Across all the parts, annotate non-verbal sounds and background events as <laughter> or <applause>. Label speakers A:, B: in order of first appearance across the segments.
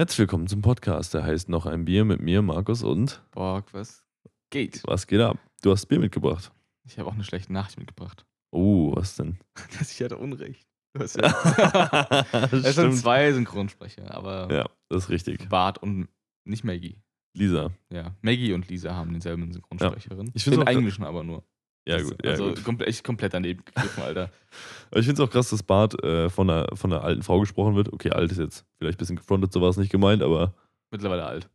A: Herzlich willkommen zum Podcast, der heißt Noch ein Bier mit mir, Markus und
B: Borg, was geht?
A: was geht ab? Du hast Bier mitgebracht.
B: Ich habe auch eine schlechte Nachricht mitgebracht.
A: Oh, was denn? <laughs>
B: ich hatte Unrecht. Du hast <laughs> ja es sind zwei Synchronsprecher, aber
A: Ja, das ist richtig.
B: Bart und nicht Maggie.
A: Lisa.
B: Ja, Maggie und Lisa haben denselben Synchronsprecherin.
A: Ich
B: Den
A: auch gra-
B: englischen aber nur.
A: Ja,
B: Das-
A: gut. Ja,
B: also
A: gut.
B: Komple echt komplett daneben gegriffen, Alter.
A: Aber <laughs> ich finde es auch krass, dass Bart äh, von, einer, von einer alten Frau gesprochen wird. Okay, alt ist jetzt vielleicht ein bisschen gefrontet, so war es nicht gemeint, aber,
B: Mittlerweile alt.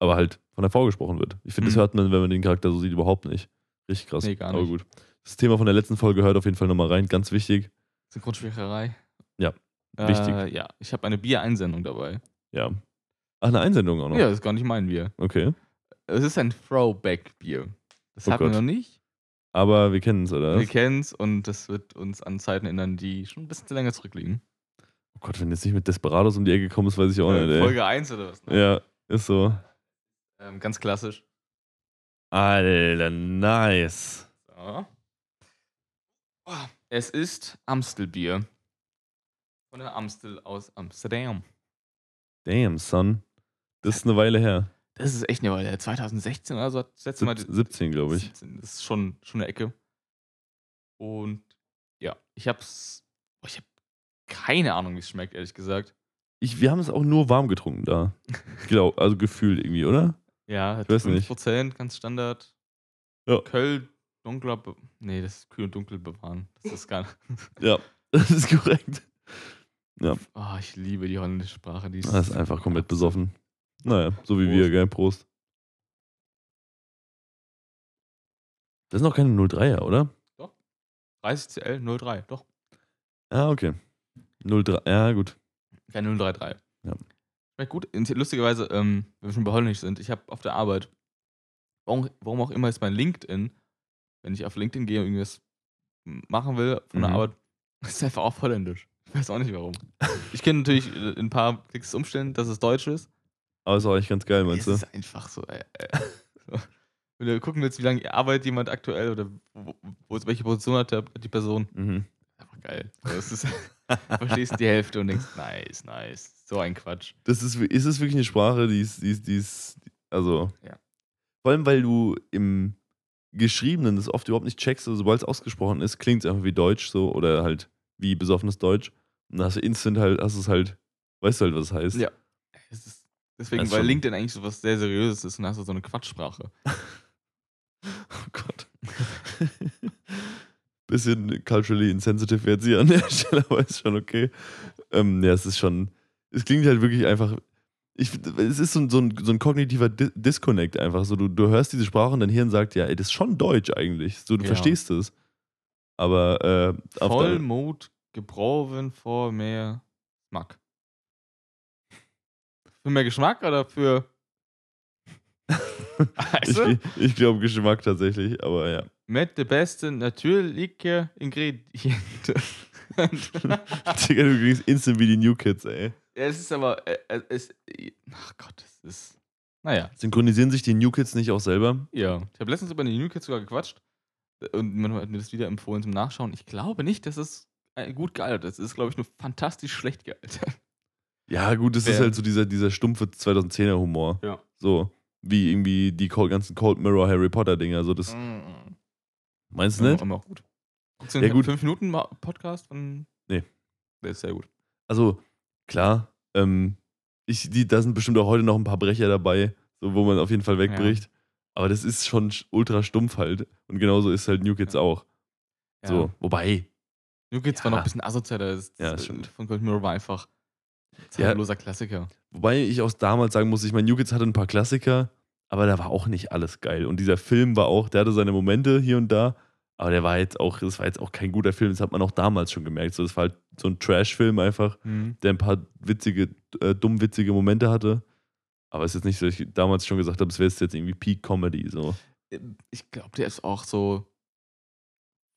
A: aber halt von einer Frau gesprochen wird. Ich finde, das
B: Mhm.
A: hört man, wenn man den Charakter so sieht, überhaupt nicht. Richtig krass.
B: Nee, gar
A: Aber
B: nicht.
A: gut. Das Thema von der letzten Folge hört auf jeden Fall nochmal rein. Ganz wichtig.
B: Synchronsprecherei.
A: Ja,
B: Äh,
A: wichtig.
B: Ja, ich habe eine Biereinsendung dabei.
A: Ja. Ach, eine Einsendung auch noch.
B: Ja, das ist gar nicht mein Bier.
A: Okay.
B: Es ist ein Throwback-Bier. Das
A: Oh
B: hatten wir noch nicht.
A: Aber wir kennen es, oder?
B: Wir kennen es und das wird uns an Zeiten erinnern, die schon ein bisschen länger zurückliegen.
A: Oh Gott, wenn jetzt nicht mit Desperados um die Ecke kommst, weiß ich auch nicht, ey.
B: Folge 1 oder was? ne?
A: Ja, ist so.
B: Ähm, ganz klassisch.
A: Alter, nice.
B: So. Oh, Es ist Amstelbier. Von der Amstel aus Amsterdam.
A: Damn, son. Das ist eine Weile her.
B: Das ist echt eine Weile. her. 2016 oder so das letzte Mal.
A: Sieb- 17, glaube ich.
B: 17, Das ist schon, schon eine Ecke. Und ja, ich hab's. Ich hab keine Ahnung, wie es schmeckt, ehrlich gesagt.
A: Ich, wir haben es auch nur warm getrunken da. <laughs> Glaub, also gefühlt irgendwie, oder?
B: Ja, hat
A: Ich weiß nicht.
B: 5%, ganz Standard.
A: Ja.
B: Köl, dunkler. Be nee, das ist kühl und dunkel bewahren. Das ist gar <laughs>
A: Ja, <laughs> das ist korrekt.
B: Oh, ich liebe die holländische Sprache. Die
A: Das ist einfach komplett besoffen. Naja, so wie
B: Prost.
A: wir, gell? Prost. Das ist noch keine 03er, oder?
B: 30CL 03, doch.
A: Ah, okay. 03, ja, gut.
B: Kein 033.
A: Ja.
B: Schmeckt gut. Lustigerweise, ähm, wenn wir schon bei Holländisch sind, ich habe auf der Arbeit, warum, warum auch immer ist mein LinkedIn, wenn ich auf LinkedIn gehe und irgendwas machen will von der
A: Mhm.
B: Arbeit, <laughs> ist einfach auf Holländisch. Ich weiß auch nicht warum. Ich kann natürlich äh, in ein paar Klicks umstellen, dass es Deutsch ist.
A: Aber ist auch echt ganz geil, meinst
B: es
A: du?
B: ist einfach so. Äh, so. Wenn du gucken willst, wie lange arbeitet jemand aktuell oder wo, wo, welche Position hat der, die Person,
A: Mhm.
B: einfach geil. Also es ist, du <laughs> verstehst die Hälfte und denkst, nice, nice. So ein Quatsch.
A: Das ist, ist es wirklich eine Sprache, die ist, die ist, die ist also.
B: Ja.
A: Vor allem, weil du im Geschriebenen das oft überhaupt nicht checkst, also sobald es ausgesprochen ist, klingt es einfach wie Deutsch so oder halt wie besoffenes Deutsch. Und dann hast du instant halt, hast du es halt, weißt du halt, was es heißt.
B: Ja. Es ist, deswegen,
A: ist
B: weil LinkedIn eigentlich so was sehr Seriöses ist und hast du so eine Quatschsprache. <laughs>
A: Oh Gott. <laughs> Bisschen culturally insensitive jetzt hier an der Stelle, aber ist schon okay. Ähm, ja, es ist schon, es klingt halt wirklich einfach, ich, es ist so ein, so ein, so ein kognitiver Di Disconnect einfach. So, du, du hörst diese Sprache und dein Hirn sagt, ja, ey, das ist schon Deutsch eigentlich. So, du
B: Ja.
A: verstehst es. Aber äh,
B: Vollmut gebrochen vor mehr Geschmack. Für mehr Geschmack oder für. <laughs> Weißt
A: ich,
B: du?
A: ich, ich glaube Geschmack tatsächlich, aber ja.
B: Mit den besten natürlichen Ingredienten. <laughs>
A: Digga, du kriegst instant wie die New Kids, ey.
B: Ja, es ist aber. äh, äh, Es, ach Gott, es ist. Naja,
A: Synchronisieren sich die New Kids nicht auch selber?
B: ja. Ich habe letztens über die New Kids sogar gequatscht. Und man hat mir das wieder empfohlen zum Nachschauen. Ich glaube nicht, dass es äh, gut gealtert ist. Es ist, glaube ich, nur fantastisch schlecht gealtert.
A: Ja, gut, das ist halt so dieser, dieser stumpfe 2010er Humor.
B: Ja.
A: So, wie irgendwie die Cold, ganzen Cold Mirror Harry Potter Dinger. So, das
B: Mhm.
A: meinst du
B: Ja,
A: nicht?
B: Immer auch gut. Guckst du
A: Ja,
B: den
A: gut.
B: 5-Minuten-Podcast von.
A: Nee.
B: Der ist sehr gut.
A: Also, klar, ähm, ich, die, da sind bestimmt auch heute noch ein paar Brecher dabei, so, wo man auf jeden Fall wegbricht. Aber das ist schon sch- ultra stumpf halt. Und genauso ist halt New Kids
B: Ja.
A: auch.
B: Ja.
A: So, wobei,
B: New Kids war
A: Ja.
B: noch ein bisschen asozialer. Das,
A: Ja,
B: das
A: das stimmt.
B: Von Cold Mirror war einfach
A: Ja.
B: zeitloser Klassiker.
A: wobei ich auch damals sagen muss, ich meine, New Kids hatte ein paar Klassiker, aber da war auch nicht alles geil. Und dieser Film war auch, der hatte seine Momente hier und da, aber der war jetzt auch, das war jetzt auch kein guter Film, das hat man auch damals schon gemerkt. So, das war halt so ein Trash-Film einfach.
B: Mhm.
A: der ein paar witzige, äh, dumm witzige Momente hatte. Aber es ist jetzt nicht so, dass ich damals schon gesagt habe, es wäre jetzt irgendwie Peak Comedy. So.
B: Ich glaube, der ist auch so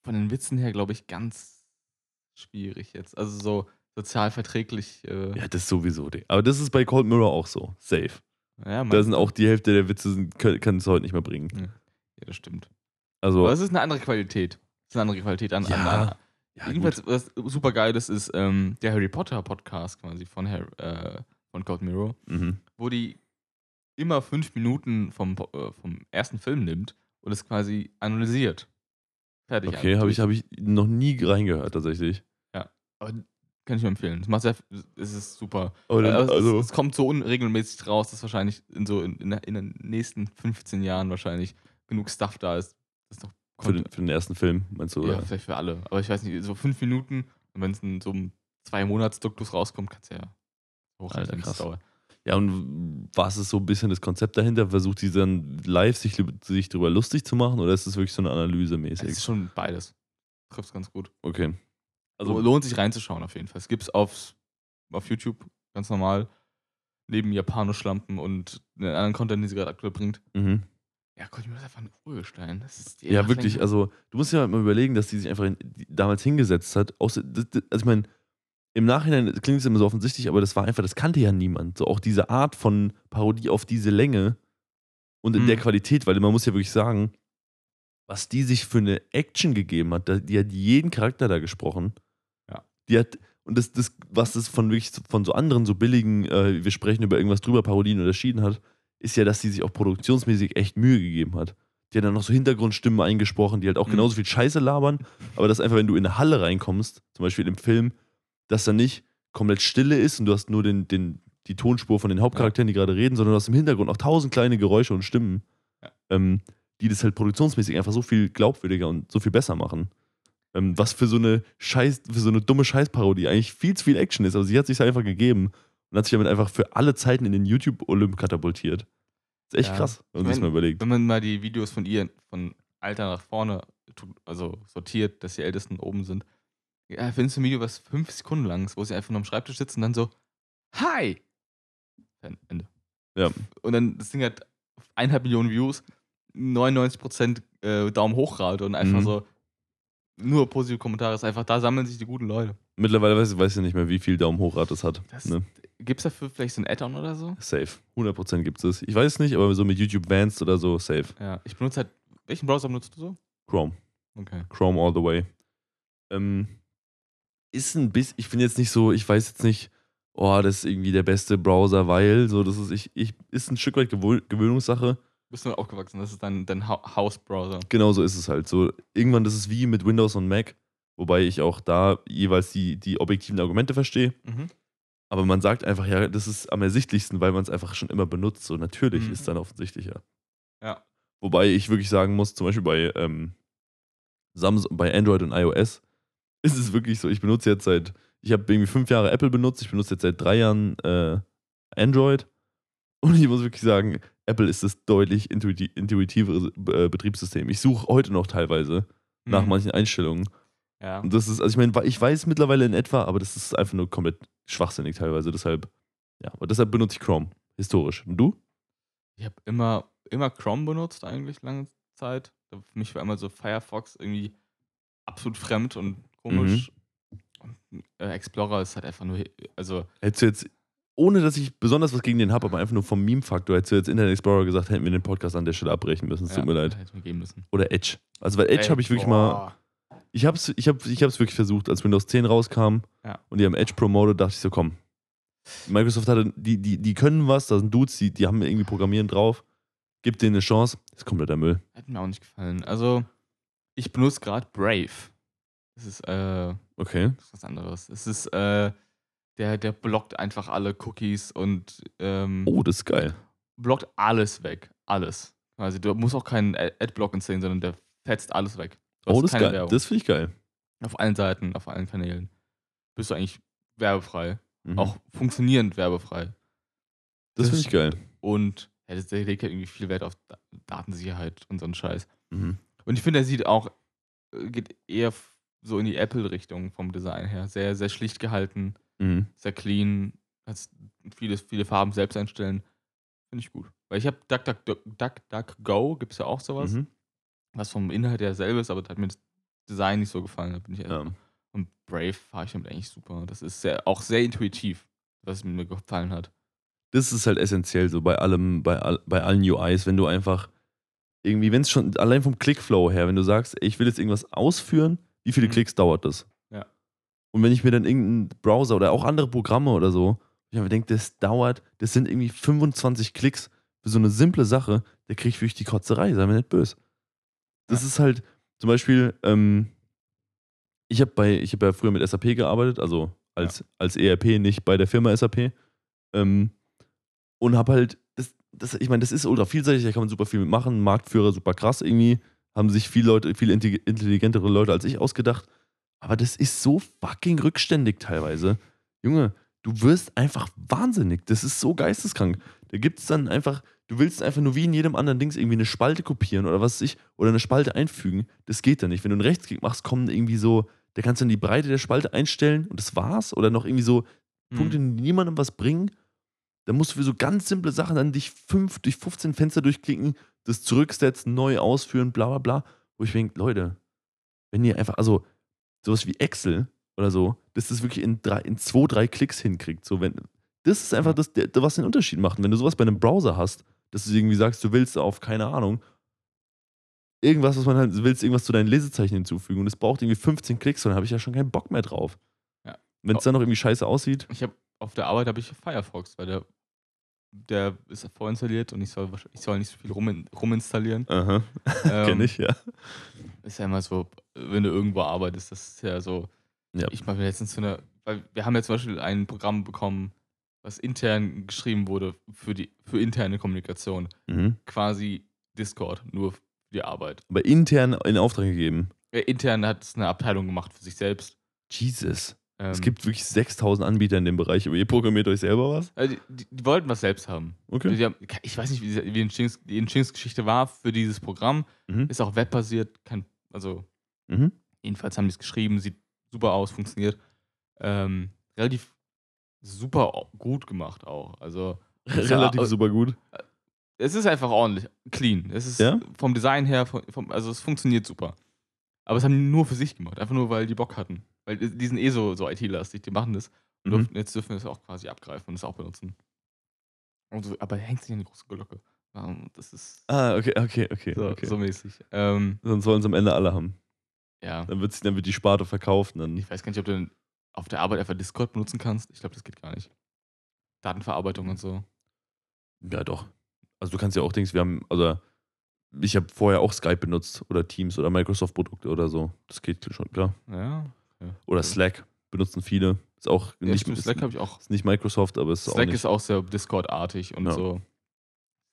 B: von den Witzen her, glaube ich, ganz schwierig jetzt. Also so sozial verträglich. Äh,
A: Ja, das sowieso. Aber das ist bei Cold Mirror auch so. Safe.
B: ja,
A: Da sind auch die Hälfte der Witze, sind, können es heute nicht mehr bringen.
B: Ja, das stimmt.
A: Also,
B: Aber es ist eine andere Qualität. Es ist eine andere Qualität an.
A: Ja,
B: an,
A: ja,
B: Jedenfalls, was super geil ist, ist ähm, der Harry Potter Podcast quasi von, Harry, äh, von Code Mirror,
A: Mhm.
B: wo die immer fünf Minuten vom, äh, vom ersten Film nimmt und es quasi analysiert. Fertig.
A: Okay, habe ich, hab ich noch nie reingehört, tatsächlich.
B: Aber kann ich nur empfehlen. Es macht sehr, es ist super.
A: Dann,
B: Äh, es,
A: also,
B: es kommt so unregelmäßig raus, dass wahrscheinlich in so in, in, in den nächsten 15 Jahren wahrscheinlich genug Stuff da ist. Das noch
A: für den, für den ersten Film, meinst du?
B: ja,
A: Oder?
B: vielleicht für alle. Aber ich weiß nicht, so fünf Minuten und wenn es in so einem zwei monats duktus rauskommt, kannst du ja hochrechnen.
A: Alter, krass. Ja, und was ist so ein bisschen das Konzept dahinter? Versucht die dann live sich, sich darüber lustig zu machen oder ist das wirklich so eine Analyse
B: Es
A: mäßig?
B: ist schon beides. Trifft ganz gut.
A: Okay.
B: Also lohnt sich reinzuschauen auf jeden Fall. Es gibt es auf, auf YouTube ganz normal. Neben Japanischlampen und den anderen Content, den sie gerade aktuell bringt.
A: mhm.
B: Ja, mir das einfach ein Urgestein.
A: Ja, wirklich.
B: länger-
A: Also, du musst ja mal überlegen, dass die sich einfach in, die damals hingesetzt hat. Außer, das, das, also, ich meine, im Nachhinein klingt es immer so offensichtlich, aber das war einfach, das kannte ja niemand. So auch diese Art von Parodie auf diese Länge und in
B: Mhm.
A: der Qualität, weil man muss ja wirklich sagen, was die sich für eine Action gegeben hat, die hat jeden Charakter da gesprochen. Die hat, und das, das, was das von wirklich so- von so anderen so billigen, äh, wir sprechen über irgendwas drüber, Parodien unterschieden hat, ist ja, dass sie sich auch produktionsmäßig echt Mühe gegeben hat. Die hat dann noch so Hintergrundstimmen eingesprochen, die halt auch
B: Mhm.
A: genauso viel Scheiße labern, aber dass einfach, wenn du in eine Halle reinkommst, zum Beispiel im Film, dass da nicht komplett Stille ist und du hast nur den, den, die Tonspur von den Hauptcharakteren, die gerade reden, sondern du hast im Hintergrund auch tausend kleine Geräusche und Stimmen,
B: Ja.
A: ähm, die das halt produktionsmäßig einfach so viel glaubwürdiger und so viel besser machen. Ähm, was für so eine Scheiß, für so eine dumme Scheißparodie eigentlich viel zu viel Action ist, aber sie hat sich einfach gegeben und hat sich damit einfach für alle Zeiten in den YouTube-Olymp katapultiert. ist echt
B: Ja.
A: krass, wenn man
B: Ich
A: sich mal überlegt.
B: Wenn man mal die Videos von ihr von Alter nach vorne also sortiert, dass die Ältesten oben sind, ja, findest du ein Video, was fünf Sekunden lang ist, wo sie einfach nur am Schreibtisch sitzen und dann so, Hi! Ende.
A: Ja.
B: Und dann das Ding hat eineinhalb Millionen Views, 99% äh, Daumen hoch gerade und einfach
A: Mhm.
B: so nur positive Kommentare. Ist einfach, da sammeln sich die guten Leute.
A: Mittlerweile weiß, weiß ich nicht mehr, wie viel Daumen hoch das hat.
B: Das,
A: ne?
B: Gibt es dafür vielleicht so ein Add-on oder so?
A: Safe. 100% gibt es. Ich weiß es nicht, aber so mit YouTube Advanced oder so, safe.
B: Ja, ich benutze halt. Welchen Browser benutzt du so?
A: Chrome.
B: Okay.
A: Chrome all the way. Ähm, ist ein bisschen, ich bin jetzt nicht so, ich weiß jetzt nicht, oh, das ist irgendwie der beste Browser, weil, so, das ist, ich, ich, ist ein Stück weit Gewö Gewöhnungssache.
B: Bist du aufgewachsen? Das ist dein, dein Ha- Haus-Browser.
A: Genau so ist es halt. So, irgendwann, das ist wie mit Windows und Mac, wobei ich auch da jeweils die, die objektiven Argumente verstehe.
B: Mhm.
A: Aber man sagt einfach, ja, das ist am ersichtlichsten, weil man es einfach schon immer benutzt. So, natürlich
B: Mhm.
A: ist dann offensichtlicher.
B: Ja.
A: Wobei ich wirklich sagen muss, zum Beispiel bei ähm, Samsung, bei Android und iOS ist es wirklich so, ich benutze jetzt seit, ich habe irgendwie fünf Jahre Apple benutzt, ich benutze jetzt seit drei Jahren äh, Android und ich muss wirklich sagen, Apple ist das deutlich intuiti intuitivere äh, Betriebssystem. Ich suche heute noch teilweise nach
B: Mhm.
A: manchen Einstellungen
B: Ja.
A: und das ist, also ich meine, ich weiß mittlerweile in etwa, aber das ist einfach nur komplett schwachsinnig teilweise, deshalb, ja, aber deshalb benutze ich Chrome, historisch. Und du?
B: Ich habe immer, immer Chrome benutzt, eigentlich lange Zeit. Für mich war immer so Firefox irgendwie absolut fremd und komisch. Und äh, Explorer ist halt einfach nur, also
A: Hättest du jetzt, ohne dass ich besonders was gegen den habe, aber einfach nur vom Meme-Faktor, hättest du jetzt Internet Explorer gesagt, hätten wir den Podcast an der Stelle abbrechen müssen. Es tut
B: ja,
A: mir leid.
B: Hätte mir geben müssen.
A: Oder Edge. Also, weil Edge habe ich wirklich mal. Ich habe es ich hab, ich hab's wirklich versucht, als Windows 10 rauskam
B: Ja.
A: und die haben Edge promoted, dachte ich so, komm. Microsoft hatte, die, die, die können was, da sind Dudes, die, die haben irgendwie Programmieren drauf. Gib denen eine Chance. ist kompletter Müll.
B: Hat mir auch nicht gefallen. Also, ich benutze gerade Brave. Das ist, äh,
A: Okay.
B: das ist was anderes. Es ist, äh, der, der blockt einfach alle Cookies und ähm,
A: Oh, das ist geil.
B: blockt alles weg. Alles. Also du musst auch keinen Ad- Adblock installieren, sondern der fetzt alles weg.
A: Oh, das ist geil.
B: Werbung.
A: Das finde ich geil.
B: auf allen Seiten, auf allen Kanälen. Bist du eigentlich werbefrei.
A: Mhm.
B: Auch funktionierend werbefrei.
A: das finde ich geil.
B: Und ja, das- der legt halt irgendwie viel Wert auf Da- Datensicherheit und so einen Scheiß.
A: Mhm.
B: Und ich finde, er sieht auch, äh, geht eher so in die Apple-Richtung vom Design her. Sehr, sehr schlicht gehalten,
A: Mhm.
B: sehr clean, kannst viele, viele Farben selbst einstellen. Finde ich gut. Weil ich habe DuckDuckGo, Duck, Duck, Go, gibt es ja auch sowas,
A: Mhm.
B: was vom Inhalt her selber ist, aber da hat mir das Design nicht so gefallen. Da bin ich
A: Ja.
B: Und Brave fahre ich damit eigentlich super. Das ist sehr, auch sehr intuitiv, was mir gefallen hat.
A: das ist halt essentiell so bei allem, bei, all, bei allen UIs, wenn du einfach irgendwie, wenn es schon allein vom Clickflow her, wenn du sagst, ey, ich will jetzt irgendwas ausführen, wie viele
B: Mhm.
A: Klicks dauert das?
B: Ja.
A: Und wenn ich mir dann irgendeinen Browser oder auch andere Programme oder so, Ich mir denke, das dauert, das sind irgendwie 25 Klicks für so eine simple Sache, da kriege ich wirklich die Kotzerei, sei mir nicht böse. Das
B: Ja.
A: ist halt, zum Beispiel, ähm, ich habe bei, ich habe ja früher mit SAP gearbeitet, also als, als ERP, nicht bei der Firma SAP. Ähm, und habe halt, das, das, ich meine, das ist ultra vielseitig, da kann man super viel mitmachen, Marktführer, super krass irgendwie, haben sich viele Leute, intelli- intelligentere Leute als ich ausgedacht. Aber das ist so fucking rückständig teilweise. Junge, du wirst einfach wahnsinnig. Das ist so geisteskrank. Da gibt es dann einfach, du willst einfach nur wie in jedem anderen Dings irgendwie eine Spalte kopieren oder was weiß ich, oder eine Spalte einfügen. Das geht dann nicht. Wenn du einen Rechtsklick machst, kommen irgendwie so, da kannst du dann die Breite der Spalte einstellen und das war's. Oder noch irgendwie so
B: Hm.
A: Punkte, die niemandem was bringen. Da musst du für so ganz simple Sachen dann dich fünf durch 15 Fenster durchklicken, das zurücksetzen, neu ausführen, bla bla bla. Wo ich denke, Leute, wenn ihr einfach, also sowas wie Excel oder so, dass das wirklich in, drei, in zwei, drei Klicks hinkriegt. So, wenn, das ist einfach das, was den Unterschied macht. Wenn du sowas bei einem Browser hast, dass du irgendwie sagst, du willst auf, keine Ahnung, irgendwas, was man halt, du willst irgendwas zu deinen Lesezeichen hinzufügen und es braucht irgendwie 15 Klicks, dann habe ich ja schon keinen Bock mehr drauf.
B: Ja.
A: Wenn es dann noch irgendwie scheiße aussieht,
B: Ich habe auf der Arbeit habe ich Firefox, weil der, der ist vorinstalliert und ich soll, ich soll nicht so viel rum, ruminstallieren.
A: aha, <laughs>
B: Ähm,
A: kenn ich, ja.
B: Ist ja immer so, wenn du irgendwo arbeitest, das ist ja so.
A: Ja.
B: Ich mir letztens so eine, weil wir haben ja zum Beispiel ein Programm bekommen, was intern geschrieben wurde für die für interne Kommunikation.
A: Mhm.
B: Quasi Discord, nur für die Arbeit.
A: Aber intern in Auftrag gegeben.
B: Äh, intern hat es eine Abteilung gemacht für sich selbst.
A: Jesus.
B: Ähm,
A: Es gibt wirklich 6000 Anbieter in dem Bereich, aber ihr programmiert euch selber was?
B: äh, die, die, wollten was selbst haben.
A: Okay.
B: Haben, ich weiß nicht, wie, die Entstehungsgeschichte war für dieses Programm.
A: Mhm.
B: Ist auch webbasiert, kann, also
A: Mhm.
B: jedenfalls haben die es geschrieben, sieht super aus, funktioniert. Ähm, relativ super gut gemacht auch. Also <laughs>
A: Relativ
B: Ja,
A: super gut.
B: es ist einfach ordentlich, clean. Es ist
A: Ja?
B: vom Design her, vom, also es funktioniert super. Aber es haben die nur für sich gemacht, einfach nur, weil die Bock hatten. Weil die sind eh so, so IT-lastig, die machen das. Und
A: Mhm.
B: dürfen, jetzt dürfen wir es auch quasi abgreifen und es auch benutzen. So, aber hängt sich an die große Glocke. Das ist
A: Ah, okay, okay, okay.
B: so,
A: okay.
B: so mäßig. Ähm,
A: Sonst wollen sie am Ende alle haben.
B: Ja.
A: Dann wird, dann wird die Sparte verkauft. Und dann,
B: Ich weiß gar nicht, ob du auf der Arbeit einfach Discord benutzen kannst. Ich glaube, das geht gar nicht. Datenverarbeitung und so.
A: ja, doch. Also du kannst ja auch Dings, wir haben, also ich habe vorher auch Skype benutzt oder Teams oder Microsoft-Produkte oder so. Das geht schon, klar.
B: Ja.
A: Oder
B: Okay.
A: Slack benutzen viele. Ist auch
B: ja
A: nicht,
B: stimmt, Slack habe ich auch.
A: ist nicht Microsoft, aber es ist auch
B: Slack
A: nicht.
B: ist auch sehr Discord-artig und
A: Ja.
B: so.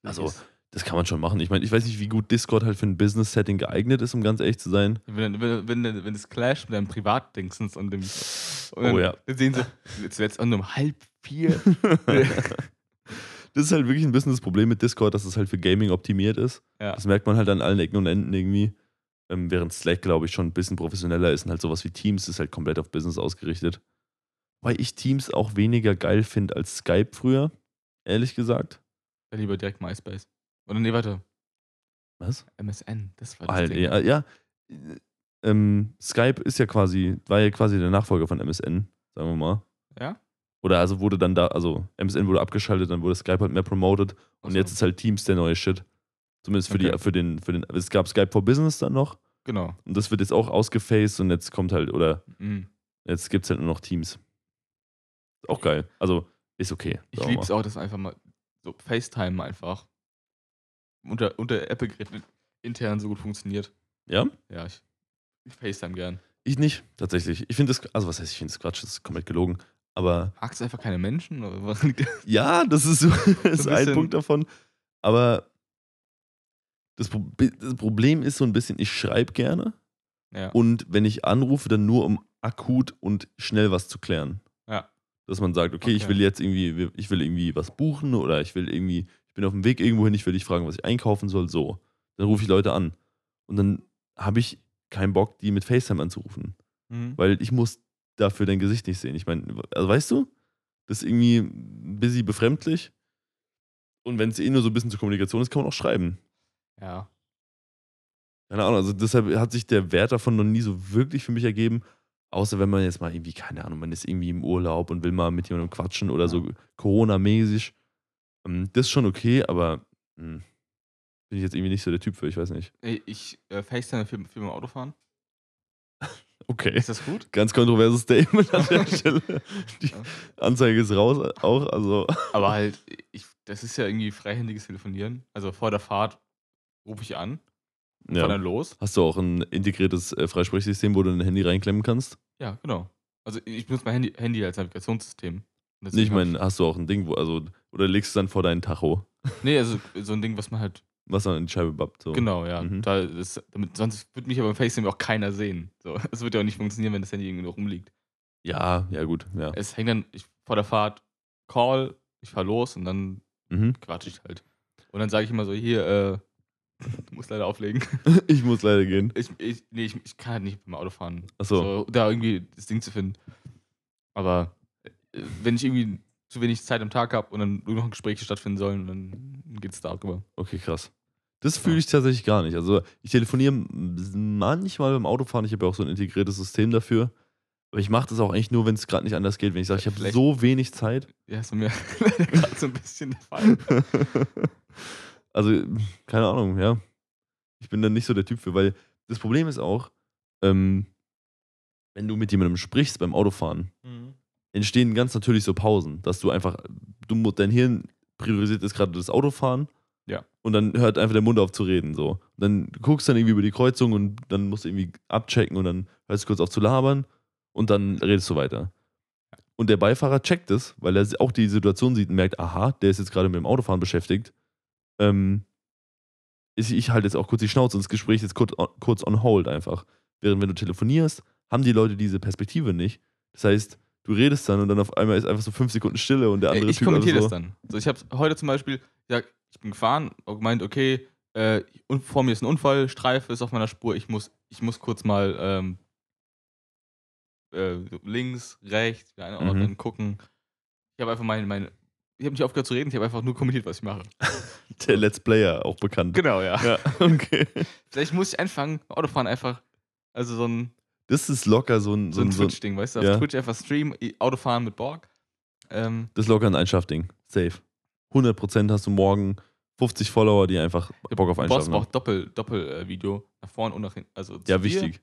A: Also, Das kann man schon machen. Ich meine, ich weiß nicht, wie gut Discord halt für ein Business-Setting geeignet ist, um ganz ehrlich zu sein.
B: wenn, wenn, wenn, wenn es clasht mit deinem Privatdingsens und dem. Und
A: Oh ja.
B: Sehen sie, jetzt wird es um halb vier. <laughs>
A: das ist halt wirklich ein bisschen das Problem mit Discord, dass es halt für Gaming optimiert ist.
B: ja.
A: Das merkt man halt an allen Ecken und Enden irgendwie. Ähm, während Slack, glaube ich, schon ein bisschen professioneller ist und halt sowas wie Teams ist halt komplett auf Business ausgerichtet. Weil ich Teams auch weniger geil finde als Skype früher, ehrlich gesagt.
B: Dann lieber direkt MySpace. Oder nee, warte.
A: Was?
B: MSN. Das war das
A: Halt,
B: Ding.
A: ja, ja. Ähm, Skype ist ja quasi, war ja quasi der Nachfolger von MSN, sagen wir mal.
B: Ja?
A: Oder also wurde dann da, also MSN wurde abgeschaltet, dann wurde Skype halt mehr promoted und jetzt ist halt Teams der neue Shit. Zumindest für,
B: Okay.
A: die, für den, für den, es gab Skype for Business dann noch
B: Genau.
A: und das wird jetzt auch ausgefaced und jetzt kommt halt, oder
B: Mhm.
A: jetzt gibt es halt nur noch Teams. Ist auch geil. Also ist okay.
B: Ich
A: mal.
B: auch, dass einfach mal so FaceTime einfach unter, unter Apple-Geräten intern so gut funktioniert.
A: Ja?
B: Ja, ich, ich FaceTime gern.
A: Ich nicht, tatsächlich. Ich finde das, also was heißt, ich finde das Quatsch, das ist komplett gelogen. Aber
B: Magst du einfach keine Menschen? Oder was <laughs>
A: ja, das ist, so, das ist
B: ein
A: ein Punkt davon. Aber das, Pro- das Problem ist so ein bisschen, ich schreibe gerne.
B: Ja.
A: Und wenn ich anrufe, dann nur um akut und schnell was zu klären.
B: Ja.
A: Dass man sagt, okay, ich
B: Okay.
A: will jetzt irgendwie, ich will irgendwie was buchen oder ich will irgendwie, ich bin auf dem Weg irgendwo hin, ich will dich fragen, was ich einkaufen soll, so. Dann rufe ich Leute an. Und dann habe ich keinen Bock, die mit FaceTime anzurufen.
B: Mhm.
A: Weil ich muss dafür dein Gesicht nicht sehen. Ich meine, also weißt du, das ist irgendwie ein bisschen befremdlich. Und wenn es eh nur so ein bisschen zur Kommunikation ist, kann man auch schreiben.
B: Ja.
A: Keine Ahnung, also deshalb hat sich der Wert davon noch nie so wirklich für mich ergeben. Außer wenn man jetzt mal irgendwie, keine Ahnung, man ist irgendwie im Urlaub und will mal mit jemandem quatschen oder so Corona-mäßig. Ähm, Das ist schon okay, aber hm, bin ich jetzt irgendwie nicht so der Typ für, ich weiß nicht.
B: Ich äh, FaceTime viel, viel beim Autofahren. <laughs>
A: Okay.
B: Ist das gut?
A: Ganz kontroverses Statement an der <laughs> Stelle. Die Anzeige ist raus auch, also.
B: Aber <laughs> halt, ich, das ist ja irgendwie freihändiges Telefonieren. Also vor der Fahrt rufe ich an, fahr
A: Ja.
B: dann los.
A: Hast du auch ein integriertes äh, Freisprechsystem, wo du dein Handy reinklemmen kannst?
B: Ja, genau. Also ich benutze mein Handy, Handy als Navigationssystem. Und
A: Nee,
B: deswegen
A: ich meine, hast du auch ein Ding, wo, also, oder legst du dann vor deinen Tacho,
B: Nee, also so ein Ding, was man halt.
A: was dann in die Scheibe bappt. So.
B: Genau, ja.
A: Mhm.
B: Da ist, damit, sonst würde mich aber im FaceTime auch keiner sehen. So, <laughs> es würde ja auch nicht funktionieren, wenn das Handy irgendwo rumliegt.
A: Ja, ja, gut, ja.
B: Es hängt dann ich, vor der Fahrt Call, ich fahr los und dann
A: Mhm.
B: quatsch ich halt. Und dann sage ich immer so, hier, äh, <laughs> du musst leider auflegen. <laughs>
A: Ich muss leider gehen.
B: Ich, ich, nee, ich, ich kann halt nicht beim Auto fahren.
A: Ach so.
B: Da irgendwie das Ding zu finden. Aber wenn ich irgendwie zu wenig Zeit am Tag habe und dann nur noch Gespräche stattfinden sollen, dann geht es darüber.
A: Okay, krass. Das fühle ich tatsächlich gar nicht. Also, ich telefoniere manchmal beim Autofahren. Ich habe ja auch so ein integriertes System dafür. Aber ich mache das auch eigentlich nur, wenn es gerade nicht anders geht. Wenn ich sage, ich habe so wenig Zeit.
B: Ja, ist mir <laughs> gerade so ein bisschen der Fall. <laughs>
A: also, keine Ahnung, ja. Ich bin dann nicht so der Typ für, weil das Problem ist auch, ähm, wenn du mit jemandem sprichst beim Autofahren, entstehen ganz natürlich so Pausen, dass du einfach, du, dein Hirn priorisiert jetzt gerade das Autofahren.
B: Ja.
A: Und dann hört einfach der Mund auf zu reden. So. Und dann du guckst dann irgendwie über die Kreuzung und dann musst du irgendwie abchecken und dann hörst du kurz auf zu labern und dann redest du weiter. Und der Beifahrer checkt es, weil er auch die Situation sieht und merkt, aha, der ist jetzt gerade mit dem Autofahren beschäftigt. Ähm, ist, ich halte jetzt auch kurz die Schnauze und das Gespräch ist jetzt kurz on, kurz on hold einfach. Während wenn du telefonierst, haben die Leute diese Perspektive nicht. Das heißt, du redest dann und dann auf einmal ist einfach so fünf Sekunden Stille und der andere
B: ich
A: Typ
B: kommentiere
A: also
B: das dann. So, ich habe heute zum Beispiel gesagt, ich bin gefahren und gemeint, okay, äh, und vor mir ist ein Unfall, Streife ist auf meiner Spur, ich muss, ich muss kurz mal ähm, äh, links, rechts, wieder einordnen,
A: Mhm.
B: gucken. Ich habe einfach meine, meine ich habe nicht aufgehört zu reden, ich habe einfach nur kommentiert, was ich mache. <laughs>
A: Der Let's Player auch bekannt.
B: Genau, ja.
A: Ja, okay.
B: Vielleicht muss ich anfangen, Autofahren einfach, also so ein,
A: Das ist locker so ein,
B: so
A: so
B: ein Twitch-Ding, weißt du,
A: ja.
B: auf Twitch einfach streamen, Autofahren mit Borg. Ähm,
A: das ist locker ein Einschaffding. Safe. 100% hast du morgen 50 Follower, die einfach Bock auf Einschaffen haben.
B: braucht Doppel, Doppel äh, Video nach vorne und nach hinten. Also
A: Ja,
B: dir.
A: wichtig.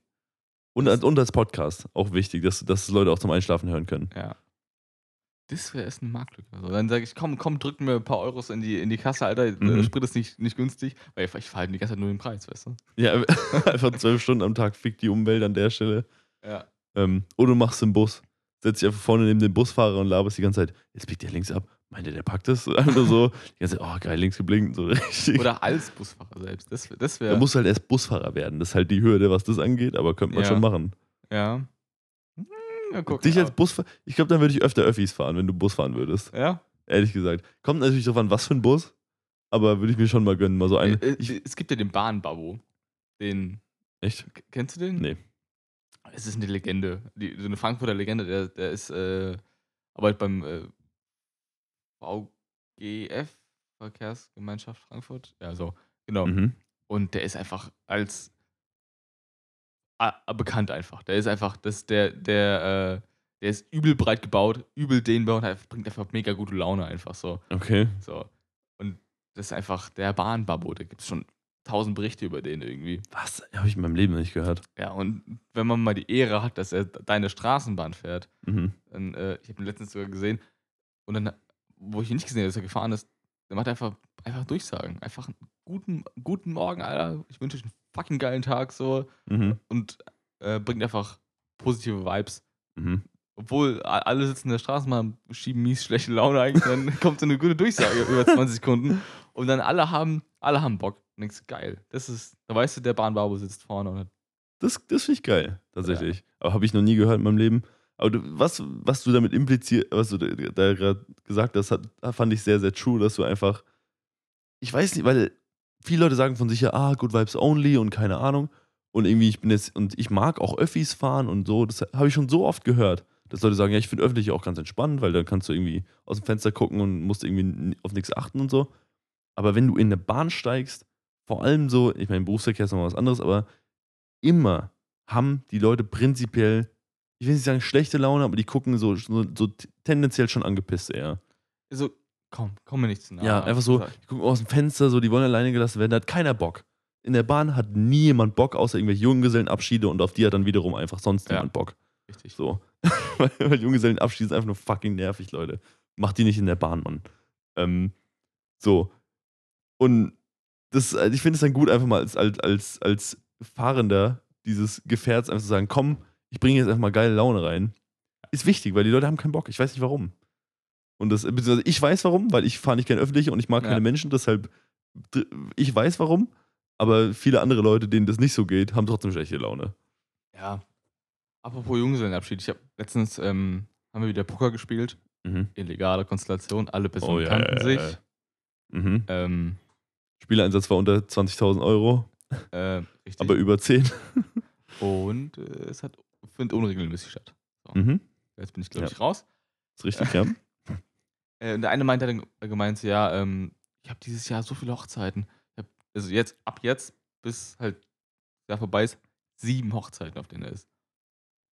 A: Und, als- und als Podcast auch wichtig, dass, dass Leute auch zum Einschlafen hören können.
B: Ja. Das wäre erst eine Marktlücke. Also dann sage ich, komm, komm, drück mir ein paar Euros in die, in die Kasse, Alter.
A: Mhm.
B: Sprit ist nicht, nicht günstig, weil ich, ich verhalte die ganze Zeit nur den Preis, weißt du?
A: Ja, <laughs> einfach zwölf Stunden am Tag fickt die Umwelt an der Stelle.
B: Ja.
A: Ähm, oder du machst im Bus. Setzt dich einfach vorne neben den Busfahrer und laberst die ganze Zeit. Jetzt biegt der links ab. Meint der, der packt das? <laughs> Nur so. Die ganze Zeit, oh geil, links geblinkt. So <laughs> richtig.
B: Oder als Busfahrer selbst. Das, wär- das
A: Da
B: wäre.
A: musst du halt erst Busfahrer werden. Das ist halt die Hürde, was das angeht, aber könnte man
B: Ja.
A: schon machen.
B: Ja. Ja
A: Dich als Busfahrer, ich glaube, dann würde ich öfter Öffis fahren, wenn du Bus fahren würdest.
B: Ja.
A: Ehrlich gesagt. Kommt natürlich drauf an, was für ein Bus, aber würde ich mir schon mal gönnen. Mal so einen.
B: Äh,
A: Ich,
B: äh, es gibt ja den Bahnbabo. Den.
A: echt?
B: Kennst du den?
A: Nee.
B: Es ist eine Legende. Die, so eine Frankfurter Legende. Der, der ist. Äh, arbeitet beim äh, VGF, Verkehrsgemeinschaft Frankfurt. Ja, so. Genau.
A: Mhm.
B: Und der ist einfach als bekannt einfach. Der ist einfach, das, der, der, äh, der ist übel breit gebaut, übel dehnbar und bringt einfach mega gute Laune einfach so.
A: Okay.
B: so. Und das ist einfach der Bahnbabo. Da gibt es schon tausend Berichte über den irgendwie.
A: Was? Habe ich in meinem Leben noch nicht gehört.
B: Ja, und wenn man mal die Ehre hat, dass er deine Straßenbahn fährt,
A: Mhm.
B: dann, äh, ich habe ihn letztens sogar gesehen, und dann, wo ich ihn nicht gesehen habe, dass er gefahren ist, der macht einfach, einfach Durchsagen. Einfach einen guten, guten Morgen, Alter. Ich wünsche euch einen fucking geilen Tag so
A: Mhm.
B: und äh, bringt einfach positive Vibes.
A: Mhm.
B: Obwohl alle sitzen in der Straßenbahn, schieben mies schlechte Laune eigentlich, dann <laughs> kommt so eine gute Durchsage über 20 Sekunden und dann alle haben, alle haben Bock. Und denkst geil. Das ist, da weißt du, der Bahnbabo sitzt vorne und hat
A: Das, das finde ich geil, tatsächlich. Aber habe ich noch nie gehört in meinem Leben. Aber du, was, was du damit impliziert, was du da, gerade gesagt hast, hat, fand ich sehr, sehr true, dass du einfach. Ich weiß nicht, weil viele Leute sagen von sich ja, ah, Good Vibes Only und keine Ahnung. Und irgendwie, ich bin jetzt, und ich mag auch Öffis fahren und so. Das habe ich schon so oft gehört, dass Leute sagen, ja, ich finde öffentlich auch ganz entspannt, weil dann kannst du irgendwie aus dem Fenster gucken und musst irgendwie auf nichts achten und so. Aber wenn du in eine Bahn steigst, vor allem so, ich meine, Berufsverkehr ist nochmal was anderes, aber immer haben die Leute prinzipiell, ich will nicht sagen schlechte Laune, aber die gucken so, so, so tendenziell schon angepisst eher.
B: so, komm, komm mir nicht zu nahe.
A: Ja, einfach so, die gucken aus dem Fenster, so, die wollen alleine gelassen werden, da hat keiner Bock. in der Bahn hat nie jemand Bock, außer irgendwelche Junggesellenabschiede und auf die hat dann wiederum einfach sonst
B: Ja.
A: niemand Bock.
B: Richtig.
A: So. <laughs> weil, Junggesellenabschiede sind einfach nur fucking nervig, Leute. Macht die nicht in der Bahn, Mann. Ähm, so. Und das, also ich finde es dann gut, einfach mal als, als, als, als Fahrender dieses Gefährts einfach zu sagen, komm, ich bringe jetzt einfach mal geile Laune rein. Ist wichtig, weil die Leute haben keinen Bock. Ich weiß nicht warum. Und das, beziehungsweise ich weiß warum, weil ich fahre nicht gerne öffentlich und ich mag
B: Ja.
A: keine Menschen, deshalb, ich weiß warum, aber viele andere Leute, denen das nicht so geht, haben trotzdem schlechte Laune.
B: Ja. Apropos Junggesellenabschied. Ich habe letztens, ähm, haben wir wieder Poker gespielt.
A: Mhm.
B: Illegale Konstellation. Alle Personen
A: Oh, ja,
B: kannten
A: ja,
B: sich.
A: Mhm.
B: Ähm,
A: Spieleinsatz war unter 20.000 Euro,
B: äh, richtig.
A: aber über 10.
B: Und äh, es hat findet unregelmäßig statt.
A: Mhm.
B: Jetzt bin ich, glaube
A: Ja.
B: ich, raus.
A: Ist richtig, ja. <laughs>
B: Äh, und der eine meinte dann gemeint, so, ja, ähm, ich habe dieses Jahr so viele Hochzeiten. Ich hab, also jetzt, ab jetzt, bis halt Jahr vorbei ist, sieben Hochzeiten, auf denen er ist.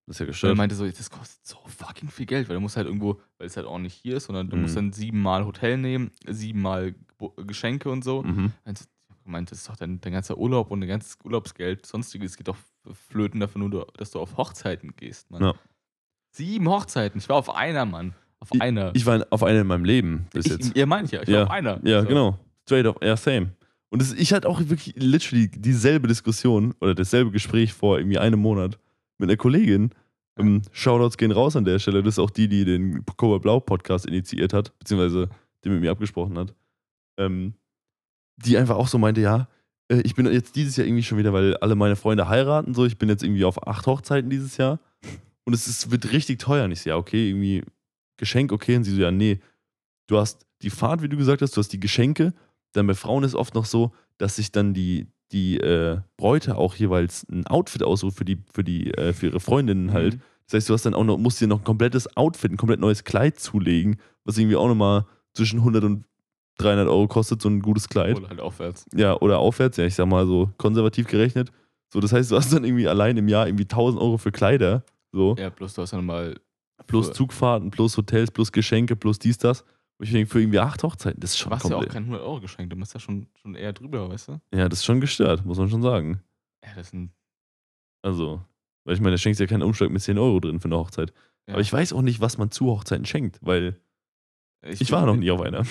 A: Das ist ja
B: Und er
A: gestört.
B: meinte so, das kostet so fucking viel Geld, weil du musst halt irgendwo, weil es halt auch nicht hier ist, sondern du
A: Mhm.
B: musst dann siebenmal Hotel nehmen, siebenmal Geschenke und so.
A: Mhm.
B: Meinte, ich meinte, das ist doch dein, dein ganzer Urlaub und dein ganzes Urlaubsgeld, sonstiges geht doch flöten dafür nur, dass du auf Hochzeiten gehst, Mann.
A: Ja.
B: Sieben Hochzeiten. Ich war auf einer, Mann. Auf einer.
A: Ich war auf einer in meinem Leben bis
B: Ich-
A: jetzt.
B: Ihr meint ja, ich war auf einer.
A: Ja,
B: So.
A: genau. Straight up, ja, same. Und das, ich hatte auch wirklich literally dieselbe Diskussion oder dasselbe Gespräch vor irgendwie einem Monat mit einer Kollegin. Ähm, Shoutouts gehen raus an der Stelle. Das ist auch die, die den Cobra Blau Podcast initiiert hat, beziehungsweise den mit mir abgesprochen hat. Ähm, die einfach auch so meinte, ja, ich bin jetzt dieses Jahr irgendwie schon wieder, weil alle meine Freunde heiraten, so, ich bin jetzt irgendwie auf acht Hochzeiten dieses Jahr. Und es ist, wird richtig teuer. Und ich so, ja, okay, irgendwie Geschenk, okay. Und sie so, ja, nee, du hast die Fahrt, wie du gesagt hast, du hast die Geschenke. Dann bei Frauen ist oft noch so, dass sich dann die, die äh, Bräute auch jeweils ein Outfit aussucht für die, für die, äh, für ihre Freundinnen halt.
B: Mhm.
A: Das heißt, du hast dann auch noch, musst dir noch ein komplettes Outfit, ein komplett neues Kleid zulegen, was irgendwie auch nochmal zwischen 100 und 300 Euro kostet, so ein gutes Kleid.
B: Oder halt aufwärts.
A: Ja, oder aufwärts, ja, ich sag mal so konservativ gerechnet. So, das heißt, du hast dann irgendwie allein im Jahr irgendwie 1000 Euro für Kleider. So,
B: Ja, plus du hast dann mal.
A: plus Zugfahrten, plus Hotels, plus Geschenke, plus dies, das. Und ich denke, für irgendwie acht Hochzeiten, das ist schon
B: Du hast ja auch kein 100-Euro-Geschenk. Du bist ja schon, schon eher drüber, weißt du?
A: Ja, das ist schon gestört, muss man schon sagen.
B: Ja, das sind.
A: Also, weil ich meine, da schenkst du ja keinen Umschlag mit 10 Euro drin für eine Hochzeit.
B: Ja.
A: Aber ich weiß auch nicht, was man zu Hochzeiten schenkt, weil ich, war noch nie auf einer.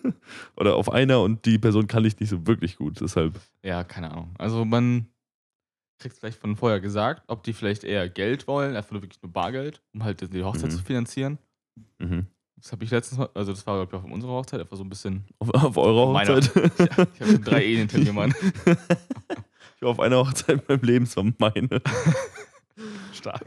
A: <laughs> Oder auf einer und die Person kann ich nicht so wirklich gut. Deshalb,
B: Ja, keine Ahnung. Also man kriegt es vielleicht von vorher gesagt, ob die vielleicht eher Geld wollen, einfach nur wirklich nur Bargeld, um halt die Hochzeit
A: Mhm.
B: zu finanzieren.
A: mhm.
B: Das habe ich letztens mal, also das war glaube ich auf unserer Hochzeit, einfach so ein bisschen.
A: auf, auf eurer. Hochzeit. <laughs>
B: Ich, ich habe schon drei Ehen hinter mir, Mann. <laughs>
A: ich war auf einer Hochzeit in meinem Leben, war meine.
B: Stark.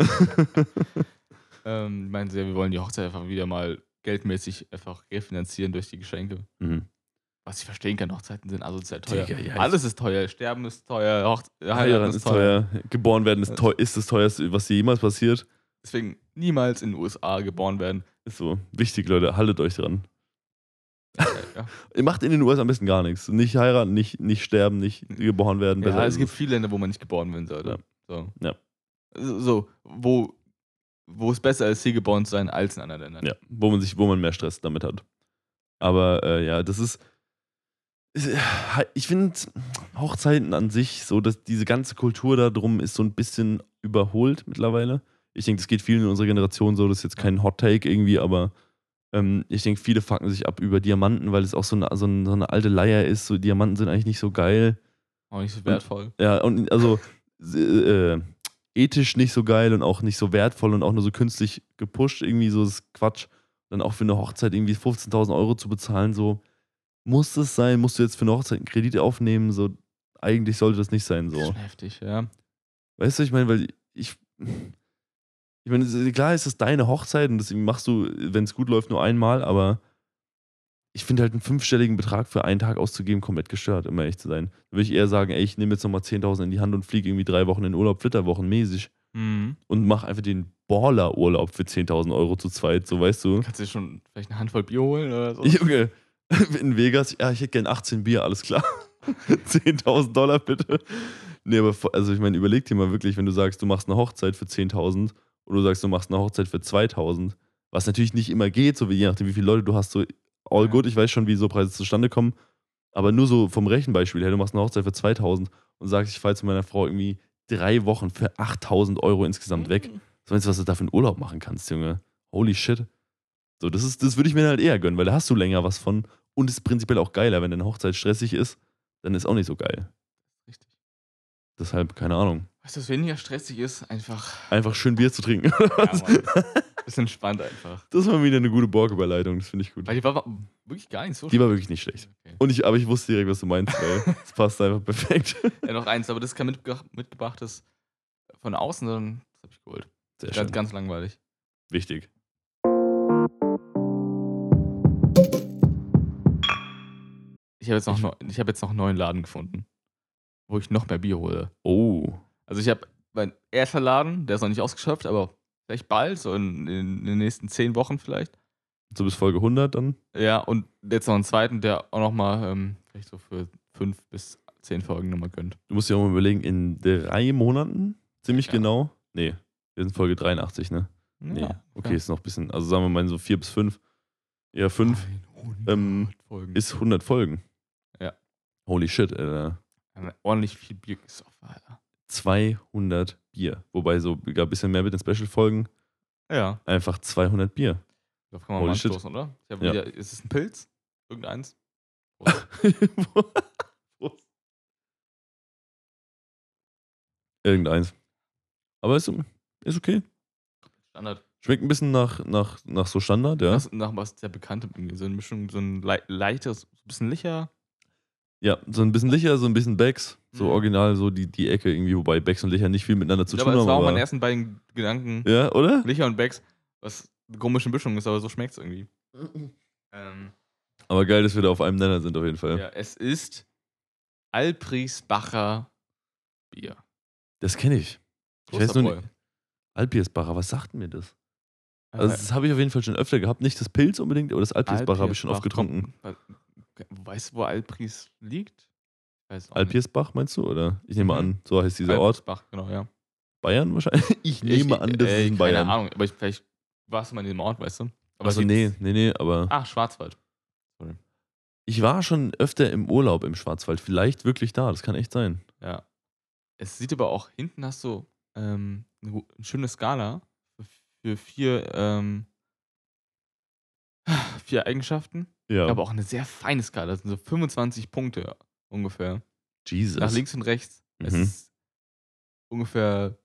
B: ähm, meinen sie ja, wir wollen die Hochzeit einfach wieder mal geldmäßig einfach refinanzieren durch die Geschenke.
A: Mhm.
B: Was ich verstehen kann, Hochzeiten sind also sehr teuer.
A: Digga, ja,
B: Alles ist teuer. Sterben ist teuer. Hoch
A: Heiraten ist teuer. Geboren werden ist, teuer, ist das teuerste, was jemals passiert.
B: Deswegen niemals in den USA geboren werden.
A: Ist so. Wichtig, Leute, haltet euch dran.
B: Ja, ja. <laughs>
A: Ihr macht in den USA am besten gar nichts. Nicht heiraten, nicht, nicht sterben, nicht geboren werden.
B: Ja, es gibt viele Länder, wo man nicht geboren werden sollte. So.
A: Ja.
B: So, so, wo, wo es besser ist, hier geboren zu sein, als in anderen Ländern.
A: Ja, wo man sich, wo man mehr Stress damit hat. Aber äh, ja, das ist. Ich finde Hochzeiten an sich, so dass diese ganze Kultur da drum ist so ein bisschen überholt mittlerweile. Ich denke, das geht vielen in unserer Generation so, das ist jetzt kein Hot Take irgendwie, aber ähm, ich denke, viele fucken sich ab über Diamanten, weil es auch so eine, so, eine, so eine alte Leier ist. So Diamanten sind eigentlich nicht so geil.
B: Auch nicht so wertvoll.
A: Ja, und also äh, ethisch nicht so geil und auch nicht so wertvoll und auch nur so künstlich gepusht, irgendwie so ist Quatsch. Dann auch für eine Hochzeit irgendwie 15.000 Euro zu bezahlen, so muss es sein, musst du jetzt für eine Hochzeit einen Kredit aufnehmen, so eigentlich sollte das nicht sein,
B: Das ist
A: so.
B: heftig, ja.
A: Weißt du, ich meine, weil ich, ich meine, klar ist es deine Hochzeit und deswegen machst du, wenn es gut läuft, nur einmal, aber ich finde halt einen fünfstelligen Betrag für einen Tag auszugeben komplett gestört, um ehrlich zu sein. Da würde ich eher sagen, ey, ich nehme jetzt nochmal 10.000 in die Hand und fliege irgendwie drei Wochen in Urlaub, Flitterwochen mäßig
B: Mhm.
A: und mach einfach den Baller-Urlaub für 10.000 Euro zu zweit, so weißt du.
B: Kannst du dir schon vielleicht eine Handvoll Bier holen oder so? <laughs>
A: Junge, <laughs> in Vegas, ja, ich hätte gern 18 Bier, alles klar. <laughs> 10.000 Dollar bitte. Nee, aber also ich meine, überleg dir mal wirklich, wenn du sagst, du machst eine Hochzeit für 10.000 oder du sagst, du machst eine Hochzeit für 2.000, was natürlich nicht immer geht, so wie je nachdem, wie viele Leute du hast, so all good, ich weiß schon, wie so Preise zustande kommen, aber nur so vom Rechenbeispiel her, du machst eine Hochzeit für 2.000 und sagst, ich fahre zu meiner Frau irgendwie drei Wochen für 8000 Euro insgesamt weg.
B: Mhm.
A: Was meinst du, was du da für einen Urlaub machen kannst, Junge? Holy shit. So, das, ist, das würde ich mir halt eher gönnen, weil da hast du länger was von und ist prinzipiell auch geiler. Wenn deine Hochzeit stressig ist, dann ist auch nicht so geil.
B: Richtig.
A: Deshalb, keine Ahnung.
B: Weißt du, was weniger stressig ist? Einfach.
A: Einfach schön Bier zu trinken.
B: Ja. Bisschen <laughs> entspannt einfach.
A: das war wieder eine gute Borg-Überleitung, das finde ich gut.
B: Weil die war war wirklich gar nicht so
A: Die war wirklich nicht schlecht.
B: Okay.
A: Und ich, aber ich wusste direkt, was du meinst, weil <laughs> es passt einfach perfekt.
B: Ja, noch eins, aber das ist kein mitgebracht, mitgebrachtes von außen, sondern das habe ich geholt.
A: Sehr schön.
B: ganz langweilig.
A: Wichtig.
B: Ich habe jetzt, noch
A: ich
B: hab jetzt noch einen neuen Laden gefunden, wo ich noch mehr Bier hole.
A: Oh.
B: Also ich habe mein erster Laden, der ist noch nicht ausgeschöpft, aber vielleicht bald, so in, in den nächsten zehn Wochen vielleicht.
A: So bis Folge 100 dann?
B: Ja, und jetzt noch einen zweiten, der auch nochmal ähm, vielleicht so für fünf bis zehn Folgen nochmal gönnt.
A: Du musst dir auch mal überlegen, in drei Monaten, ziemlich
B: Ja.
A: genau. Nee, wir sind Folge 83, ne? Nee.
B: Ja,
A: okay, ist noch ein bisschen, also sagen wir mal so vier bis fünf. Ja, fünf
B: 100
A: ähm,
B: Folgen.
A: ist 100 Folgen.
B: Ja.
A: Holy shit, Alter.
B: Wir ordentlich viel Bier gesoffen, Alter.
A: 200 Bier. Wobei so ein bisschen mehr mit den Special-Folgen.
B: Ja.
A: Einfach 200 Bier.
B: Darauf kann man
A: Holy
B: mal
A: shit.
B: anstoßen, oder? Ich hab
A: Ja.
B: ist es ein Pilz? Irgendeins? <laughs>
A: Irgendeins. Aber ist, ist okay.
B: Standard.
A: Schmeckt ein bisschen nach, nach, nach so Standard, ja.
B: Das ist nach was sehr bekanntem. So eine Mischung, so ein lei leichtes, so ein bisschen Licher.
A: Ja, so ein bisschen Licher, so ein bisschen Becks. So
B: Mhm.
A: original, so die, die Ecke irgendwie, wobei Becks und Licher nicht viel miteinander zu
B: Ja,
A: tun
B: aber das
A: haben.
B: war auch meine ersten beiden Gedanken.
A: ja, oder?
B: Licher und Becks, was eine komische Mischung ist, aber so schmeckt es irgendwie. Ähm,
A: Aber geil, dass wir da auf einem Nenner sind, auf jeden Fall.
B: ja, es ist Alprisbacher Bier.
A: Das kenne ich. Ich weiß nur nicht. Alpiersbacher, was sagt mir das?
B: Äh,
A: Also, das habe ich auf jeden Fall schon öfter gehabt. Nicht das Pilz unbedingt, aber das Alpiersbacher habe ich schon oft getrunken.
B: Weißt du, wo Alpris liegt?
A: Alpiersbach meinst du? Oder? Ich nehme
B: Mhm.
A: an, so heißt dieser Ort.
B: Alprisbach, genau, ja.
A: Bayern wahrscheinlich? <laughs> Ich nehme
B: Ich-
A: an, das
B: äh,
A: ist in Bayern.
B: Keine Ahnung, aber ich, vielleicht warst du mal in dem Ort, weißt du? Aber
A: Also, nee, nee, nee, aber
B: Ah, Schwarzwald.
A: ich war schon öfter im Urlaub im Schwarzwald. Vielleicht wirklich da, das kann echt sein.
B: Ja. Es sieht aber auch, hinten hast du ähm, eine, schöne Skala für, für vier, ähm, <sighs> vier Eigenschaften.
A: Ja.
B: Aber auch eine sehr feine Skala. Das sind so 25 Punkte ungefähr.
A: Jesus.
B: Nach links und rechts. Es
A: Mhm.
B: ist ungefähr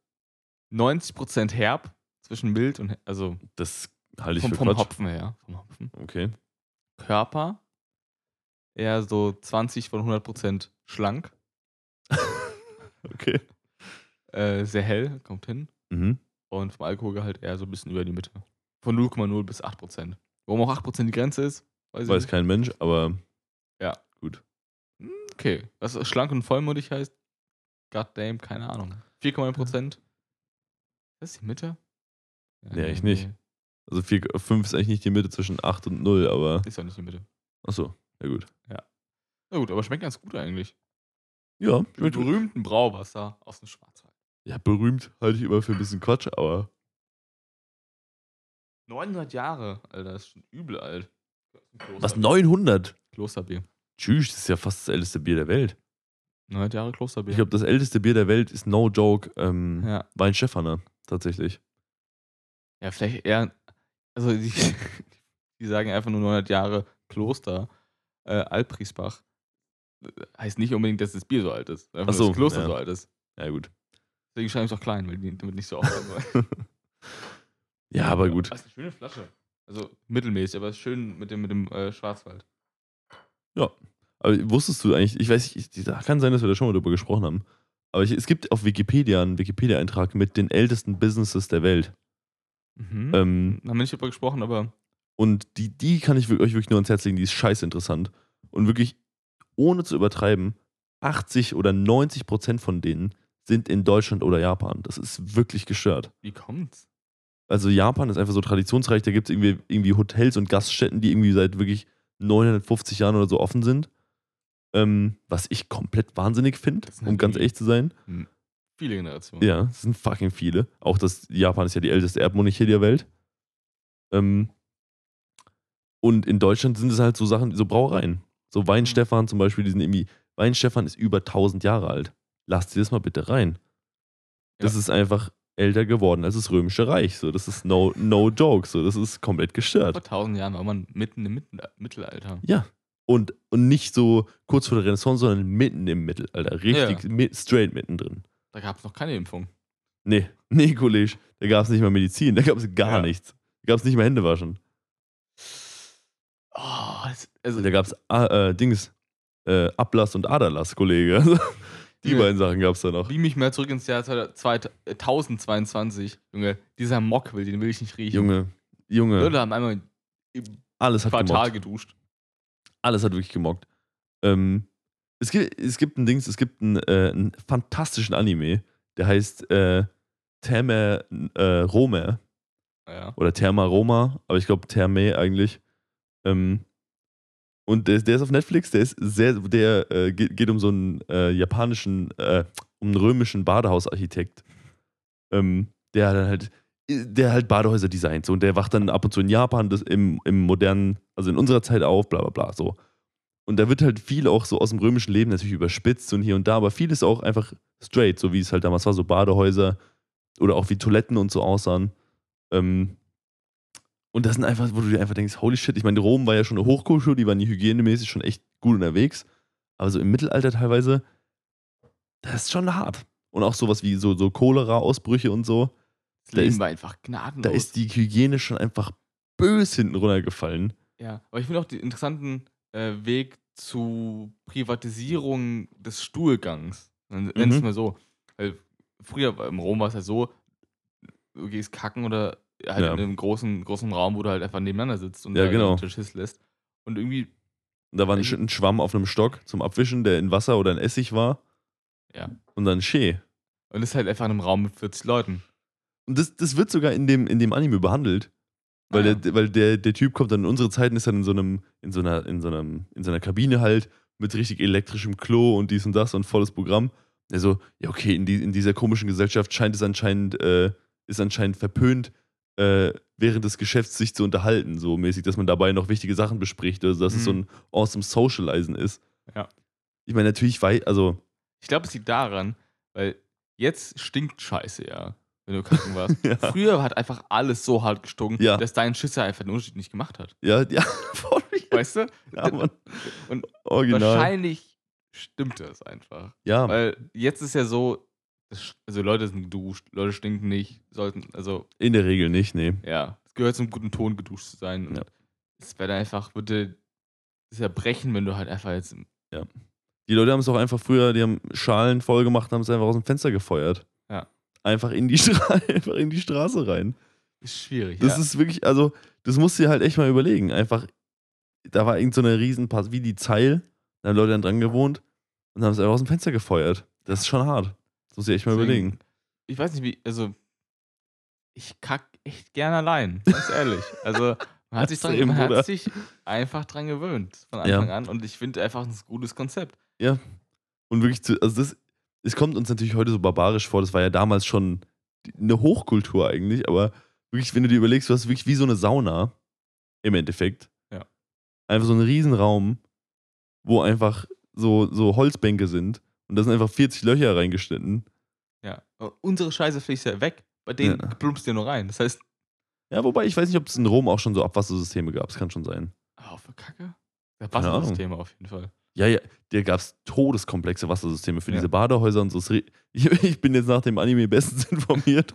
B: 90% herb zwischen mild und, also
A: Das halte ich
B: vom,
A: für
B: vom
A: Quatsch.
B: Hopfen her. Vom Hopfen.
A: Okay.
B: Körper eher so 20 von 100% schlank. <laughs>
A: Okay.
B: Äh, sehr hell, kommt hin.
A: Mhm.
B: Und vom Alkoholgehalt eher so ein bisschen über die Mitte. Von 0,0 bis 8%. Warum auch 8% die Grenze ist, weiß ich
A: Weiß kein Mensch, aber
B: Ja.
A: gut.
B: Okay. Was schlank und vollmundig heißt, goddamn, keine Ahnung. 4,1%. Das ist die Mitte?
A: Nee, ich nicht. Also 5 ist eigentlich nicht die Mitte zwischen 8 und 0, aber.
B: Ist ja nicht die Mitte.
A: Achso, ja gut.
B: Na gut, aber schmeckt ganz gut eigentlich.
A: Ja,
B: Mit
A: schmeckt
B: berühmten Brauwasser aus dem Schwarzwald.
A: Ja, berühmt halte ich immer für ein bisschen Quatsch, aber
B: 900 Jahre, Alter, das ist schon übel alt.
A: Was 900?
B: Klosterbier.
A: Tschüss, das ist ja fast das älteste Bier der Welt.
B: 900 Jahre Klosterbier.
A: Ich glaube, das älteste Bier der Welt ist no joke ähm,
B: ja.
A: Weinstefaner, tatsächlich.
B: ja, vielleicht eher, also die, <laughs> die sagen einfach nur 900 Jahre Kloster, äh, Alprisbach. Heißt nicht unbedingt, dass das Bier so alt ist, einfach,
A: Ach so,
B: dass das Kloster
A: ja.
B: so alt ist.
A: Ja, gut.
B: Deswegen schreibe ich es auch klein, weil die damit nicht so auffallen wollen. <laughs>
A: ja, aber gut.
B: Das ist eine schöne Flasche. Also mittelmäßig, aber schön mit dem, mit dem äh, Schwarzwald.
A: Aber wusstest du eigentlich, ich weiß nicht, da kann sein, dass wir da schon mal drüber gesprochen haben. Aber ich, es gibt auf Wikipedia einen Wikipedia-Eintrag mit den ältesten Businesses der Welt.
B: Mhm.
A: Ähm,
B: Haben wir nicht drüber gesprochen, aber
A: Und die, die kann ich euch wirklich nur ans Herz legen, die ist scheiße interessant. Und wirklich, ohne zu übertreiben, 80 oder 90 Prozent von denen sind in Deutschland oder Japan. Das ist wirklich gestört.
B: wie kommt's?
A: Also Japan ist einfach so traditionsreich, da gibt es irgendwie, irgendwie Hotels und Gaststätten, die irgendwie seit wirklich 950 Jahren oder so offen sind. Ähm, was ich komplett wahnsinnig finde, um
B: halt
A: ganz ehrlich zu sein.
B: Viele Generationen.
A: Ja, es sind fucking viele. Auch das Japan ist ja die älteste Erdmonarchie der Welt. Ähm, und in Deutschland sind es halt so Sachen, so Brauereien. So Weinstefan zum Beispiel, die sind irgendwie, Weinstefan ist über 1000 Jahre alt. lass dir das mal bitte rein. Das
B: Ja.
A: ist einfach älter geworden als das Römische Reich. So, das ist no, no joke. So, das ist komplett gestört.
B: Vor tausend Jahren war man mitten im Mittel- Mittelalter.
A: Ja. Und, und nicht so kurz vor der Renaissance, sondern mitten im Mittelalter. Richtig mi- straight mittendrin.
B: Da gab es noch keine Impfung.
A: Nee, <laughs> nee, Kollege. Da gab es nicht mal Medizin, da gab es gar
B: Ja.
A: nichts. Da gab es nicht mal Händewaschen.
B: Oh, also
A: Da gab es äh, Dings, äh, Ablass und Aderlass, Kollege. <laughs> Die
B: Ja.
A: beiden Sachen gab es da noch.
B: beam mich mal zurück ins Jahr 2022. Junge, dieser Mockwill, den will ich nicht riechen.
A: Junge, Junge,
B: Leute haben einmal im
A: alles hat
B: Quartal
A: gemockt.
B: geduscht.
A: Alles hat wirklich gemockt. Ähm, es, gibt, es gibt ein Dings, es gibt einen, äh, einen fantastischen Anime, der heißt äh, Therme äh, Rome
B: Ja.
A: oder Therma Roma, aber ich glaube Therme eigentlich. Ähm, und der, der ist auf Netflix, der ist sehr, der äh, geht, um so einen äh, japanischen, äh, um einen römischen Badehausarchitekt, ähm, der halt, der halt Badehäuser designt. So, und der wacht dann ab und zu in Japan, das im, im modernen, also in unserer Zeit auf, bla bla bla. So. Und da wird halt viel auch so aus dem römischen Leben natürlich überspitzt und hier und da, aber viel ist auch einfach straight, so wie es halt damals war, so Badehäuser oder auch wie Toiletten und so aussahen. Ähm, und das sind einfach, wo du dir einfach denkst, holy shit, ich meine, Rom war ja schon eine Hochkultur, die waren die hygienemäßig schon echt gut unterwegs. Aber so im Mittelalter teilweise, das ist schon hart. Und auch sowas wie so, so Cholera-Ausbrüche und so.
B: Das
A: Da
B: Leben
A: ist-
B: war einfach gnadenlos.
A: Da ist die Hygiene schon einfach bös hinten runtergefallen.
B: ja, aber ich finde auch den interessanten äh, Weg zu Privatisierung des Stuhlgangs. Nenn es
A: Mhm.
B: mal so. Weil früher im Rom war es halt so, du gehst kacken oder halt
A: Ja.
B: in einem großen, großen Raum, wo du halt einfach nebeneinander sitzt und
A: Ja, genau.
B: den Schiss lässt. Und irgendwie,
A: Und da war ein, ein Schwamm auf einem Stock zum Abwischen, der in Wasser oder in Essig war.
B: Ja.
A: Und dann Schee.
B: und ist halt einfach in einem Raum mit 40 Leuten.
A: Und das, das wird sogar in dem, in dem Anime behandelt. Weil,
B: Ah,
A: der, weil der, der Typ kommt dann in unsere Zeiten, ist dann in so einem, in so einer, in so einem, in so einer Kabine halt mit richtig elektrischem Klo und dies und das und volles Programm. Also, ja, okay, in, die, in dieser komischen Gesellschaft scheint es anscheinend, äh, ist anscheinend verpönt, äh, während des Geschäfts sich zu unterhalten, so mäßig, dass man dabei noch wichtige Sachen bespricht, also dass es so
B: Mhm.
A: ein awesome Socializen ist.
B: Ja.
A: Ich meine, natürlich, wei also,
B: Ich glaube, es liegt daran, weil jetzt stinkt Scheiße, ja, wenn du kacken warst. <laughs>
A: ja,
B: Früher hat einfach alles so hart gestunken,
A: Ja.
B: dass dein Schisser einfach den Unterschied nicht gemacht hat.
A: ja, <laughs> ja,
B: Weißt du?
A: ja, Mann.
B: Und
A: Original.
B: Wahrscheinlich stimmt das einfach.
A: Ja,
B: Weil jetzt ist ja so, also Leute sind geduscht, Leute stinken nicht, sollten, also
A: in der Regel nicht, nee.
B: ja, es gehört zum guten Ton, geduscht zu sein. Und
A: Ja.
B: es wäre einfach, würde ja brechen, wenn du halt einfach jetzt.
A: Die Leute haben es auch einfach früher, die haben Schalen voll gemacht, haben es einfach aus dem Fenster gefeuert.
B: Ja.
A: Einfach in die, <laughs> Stra einfach in die Straße rein.
B: Ist schwierig.
A: Das
B: ja.
A: ist wirklich, also, das musst du dir halt echt mal überlegen. Einfach, da war irgend so eine Riesenpass, wie die Zeil, da haben Leute dann dran gewohnt und haben es einfach aus dem Fenster gefeuert. Das ist schon hart. Das du dir echt mal
B: Deswegen,
A: überlegen.
B: Ich weiß nicht, wie, also ich kack echt gern allein, ganz ehrlich. Also man hat sich, dran, man hat sich einfach dran gewöhnt von
A: Ja.
B: Anfang an und ich finde einfach ein gutes Konzept.
A: Und wirklich, zu, also das, es kommt uns natürlich heute so barbarisch vor, das war ja damals schon eine Hochkultur eigentlich, aber wirklich, wenn du dir überlegst, du hast wirklich wie so eine Sauna im Endeffekt.
B: Ja.
A: Einfach so ein Riesenraum, wo einfach so, so Holzbänke sind und da sind einfach 40 Löcher reingeschnitten.
B: Ja. Und Unsere Scheiße fließt ja weg, bei denen
A: Ja.
B: plumpst du nur rein. Das heißt,
A: Ja, wobei ich weiß nicht, ob es in Rom auch schon so Abwassersysteme gab, das kann schon sein.
B: oh, für Kacke. Ja. Wassersysteme auf jeden Fall.
A: Ja, ja, da gab es todeskomplexe Wassersysteme für
B: Ja.
A: diese Badehäuser und so. <laughs> Ich, bin jetzt nach dem Anime bestens <laughs> informiert.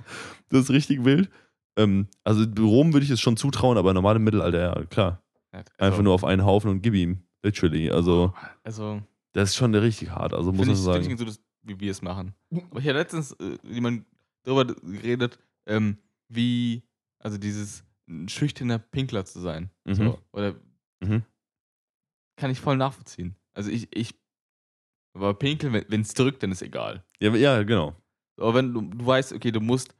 A: Das ist richtig wild. Ähm, also Rom würde ich es schon zutrauen, aber normal im Mittelalter, ja, klar.
B: Also-
A: Einfach nur auf einen Haufen und gib ihm. Literally. Also,
B: Also,
A: das ist schon richtig hart. Also muss
B: finde
A: man
B: ich,
A: so
B: find ich
A: sagen.
B: nicht so, dass, wie wir es machen. Aber ich habe letztens äh, jemand darüber geredet, ähm, wie, also dieses ein schüchterner Pinkler zu sein.
A: Mhm.
B: So, oder
A: Mhm.
B: kann ich voll nachvollziehen. Also ich, ich, aber pinkeln, wenn es drückt, dann ist egal.
A: Ja, ja, genau.
B: Aber wenn du, du weißt, okay, du musst,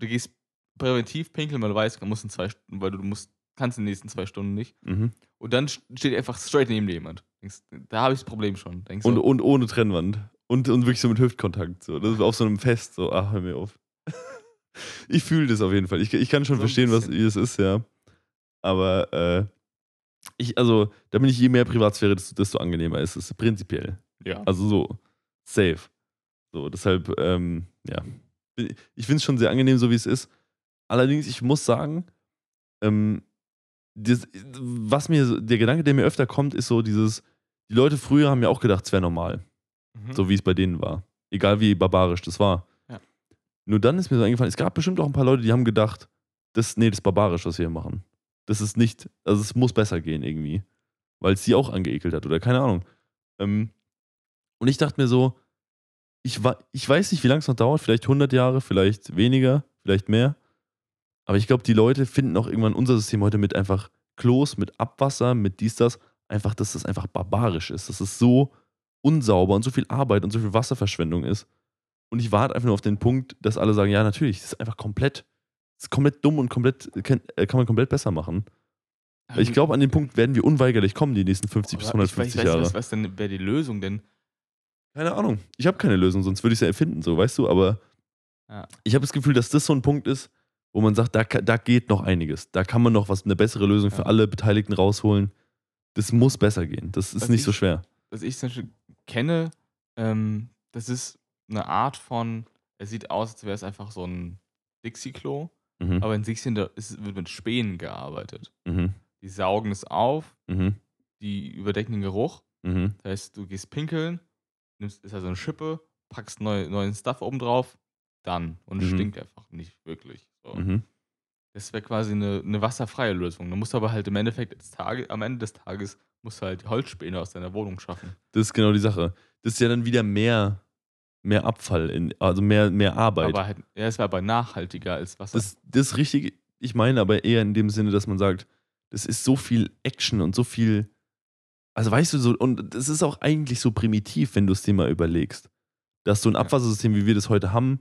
B: du gehst präventiv pinkeln, weil du weißt, du musst in zwei Stunden, weil du musst, kannst in den nächsten zwei Stunden nicht.
A: Mhm.
B: Und dann steht einfach straight neben dir jemand. Da habe ich das Problem schon. Denkst
A: Und,
B: so,
A: und ohne Trennwand. Und, und wirklich so mit Hüftkontakt. So. Das ist auf so einem Fest. So, ach, hör mir auf. <laughs> ich fühle das auf jeden Fall. Ich, ich kann schon
B: So
A: verstehen, was es ist, ja. Aber äh, ich, also, da bin ich, je mehr Privatsphäre, desto, desto angenehmer ist es. Prinzipiell.
B: ja.
A: Also so, safe. So, deshalb, ähm, ja. Ich finde es schon sehr angenehm, so wie es ist. Allerdings, ich muss sagen, ähm, das, was mir, der Gedanke, der mir öfter kommt, ist so dieses, die Leute früher haben ja auch gedacht, es wäre normal.
B: Mhm.
A: So wie es bei denen war. Egal wie barbarisch das war.
B: Ja.
A: Nur dann ist mir so eingefallen, es gab bestimmt auch ein paar Leute, die haben gedacht, das, nee, das ist barbarisch, was wir hier machen. Das ist nicht, also es muss besser gehen irgendwie. Weil es sie auch angeekelt hat oder keine Ahnung. Ähm, und ich dachte mir so, ich, ich weiß nicht, wie lange es noch dauert, vielleicht 100 Jahre, vielleicht weniger, vielleicht mehr. Aber ich glaube, die Leute finden auch irgendwann unser System heute mit einfach Klos, mit Abwasser, mit dies, das, einfach, dass das einfach barbarisch ist. Dass es so unsauber und so viel Arbeit und so viel Wasserverschwendung ist. Und ich warte einfach nur auf den Punkt, dass alle sagen, ja, natürlich, das ist einfach komplett, das ist komplett dumm und komplett, kann, äh, kann man komplett besser machen.
B: Aber
A: Ich glaube, an den Punkt werden wir unweigerlich kommen, die nächsten 50 bis
B: aber ich weiß-
A: 150
B: ich weiß,
A: Jahre.
B: Was, was denn wäre die Lösung denn?
A: Keine Ahnung. Ich habe keine Lösung, sonst würde ich es ja erfinden, so, weißt du, aber
B: Ja.
A: ich habe das Gefühl, dass das so ein Punkt ist, wo man sagt, da, da geht noch einiges. Da kann man noch was, eine bessere Lösung für
B: Ja.
A: alle Beteiligten rausholen. Das muss besser gehen. Das ist
B: Was
A: nicht so
B: ich-
A: schwer.
B: Was ich zum Beispiel kenne, ähm, das ist eine Art von, es sieht aus, als wäre es einfach so ein Dixie-Klo,
A: Mhm.
B: aber in Dixie da ist, wird mit Spänen gearbeitet.
A: Mhm.
B: Die saugen es auf,
A: Mhm.
B: die überdecken den Geruch.
A: Mhm.
B: Das heißt, du gehst pinkeln, nimmst, ist also eine Schippe, packst neu, neuen Stuff oben drauf, dann. Und es
A: Mhm.
B: stinkt einfach nicht wirklich. So. Das wäre quasi eine, eine wasserfreie Lösung. Du musst aber halt im Endeffekt des Tage, am Ende des Tages musst du halt Holzspäne aus deiner Wohnung schaffen.
A: Das ist genau die Sache. Das ist ja dann wieder mehr, mehr Abfall, in, also mehr, mehr Arbeit.
B: Aber halt, ja, es wäre aber nachhaltiger als Wasser.
A: Das, das ist richtig. Ich meine aber eher in dem Sinne, dass man sagt, das ist so viel Action und so viel. Also weißt du, so, und das ist auch eigentlich so primitiv, wenn du es dir mal überlegst. Dass so ein. Abwassersystem, wie wir das heute haben,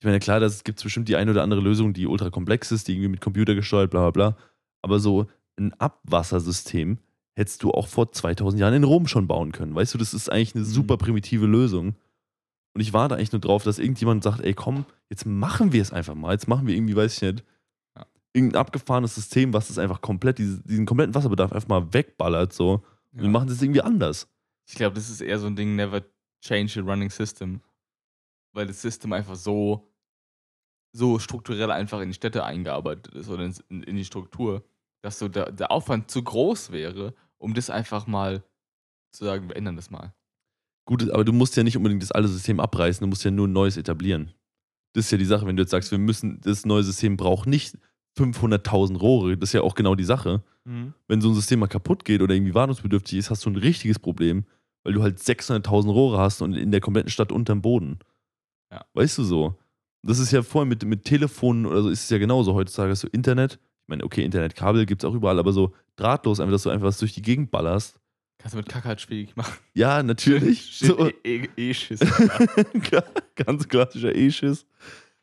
A: ich meine, klar, es gibt bestimmt die eine oder andere Lösung, die ultra komplex ist, die irgendwie mit Computer gesteuert, bla bla bla. Aber so ein Abwassersystem hättest du auch vor 2000 Jahren in Rom schon bauen können. Weißt du, das ist eigentlich eine
B: Mhm.
A: super primitive Lösung. Und ich warte eigentlich nur drauf, dass irgendjemand sagt, ey komm, jetzt machen wir es einfach mal. Jetzt machen wir irgendwie, weiß ich nicht, irgendein abgefahrenes System, was das einfach komplett, diese, diesen kompletten Wasserbedarf einfach mal wegballert. So. Und
B: Ja.
A: wir machen das irgendwie anders.
B: Ich glaube, das ist eher so ein Ding, never change the running system. Weil das System einfach so, so strukturell einfach in die Städte eingearbeitet ist oder in, in die Struktur, dass so der, der Aufwand zu groß wäre, um das einfach mal zu sagen, wir ändern das mal.
A: Gut, aber du musst ja nicht unbedingt das alte System abreißen, du musst ja nur ein neues etablieren. Das ist ja die Sache, wenn du jetzt sagst, wir müssen, das neue System braucht nicht 500.000 Rohre, das ist ja auch genau die Sache. Wenn so ein System mal kaputt geht oder irgendwie wartungsbedürftig ist, hast du ein richtiges Problem, weil du halt 600.000 Rohre hast und in der kompletten Stadt unterm Boden.
B: Ja.
A: Weißt du so? Das ist ja vorher mit, mit Telefonen oder so ist es ja genauso. Heutzutage du Internet. Ich meine, okay, Internetkabel gibt es auch überall, aber so drahtlos, einfach, dass du einfach was durch die Gegend ballerst.
B: Kannst du mit Kacke halt schwierig machen.
A: Ja, natürlich. <laughs> So,
B: E- E- E-Schiss. <laughs>
A: ganz klassischer E-Schiss.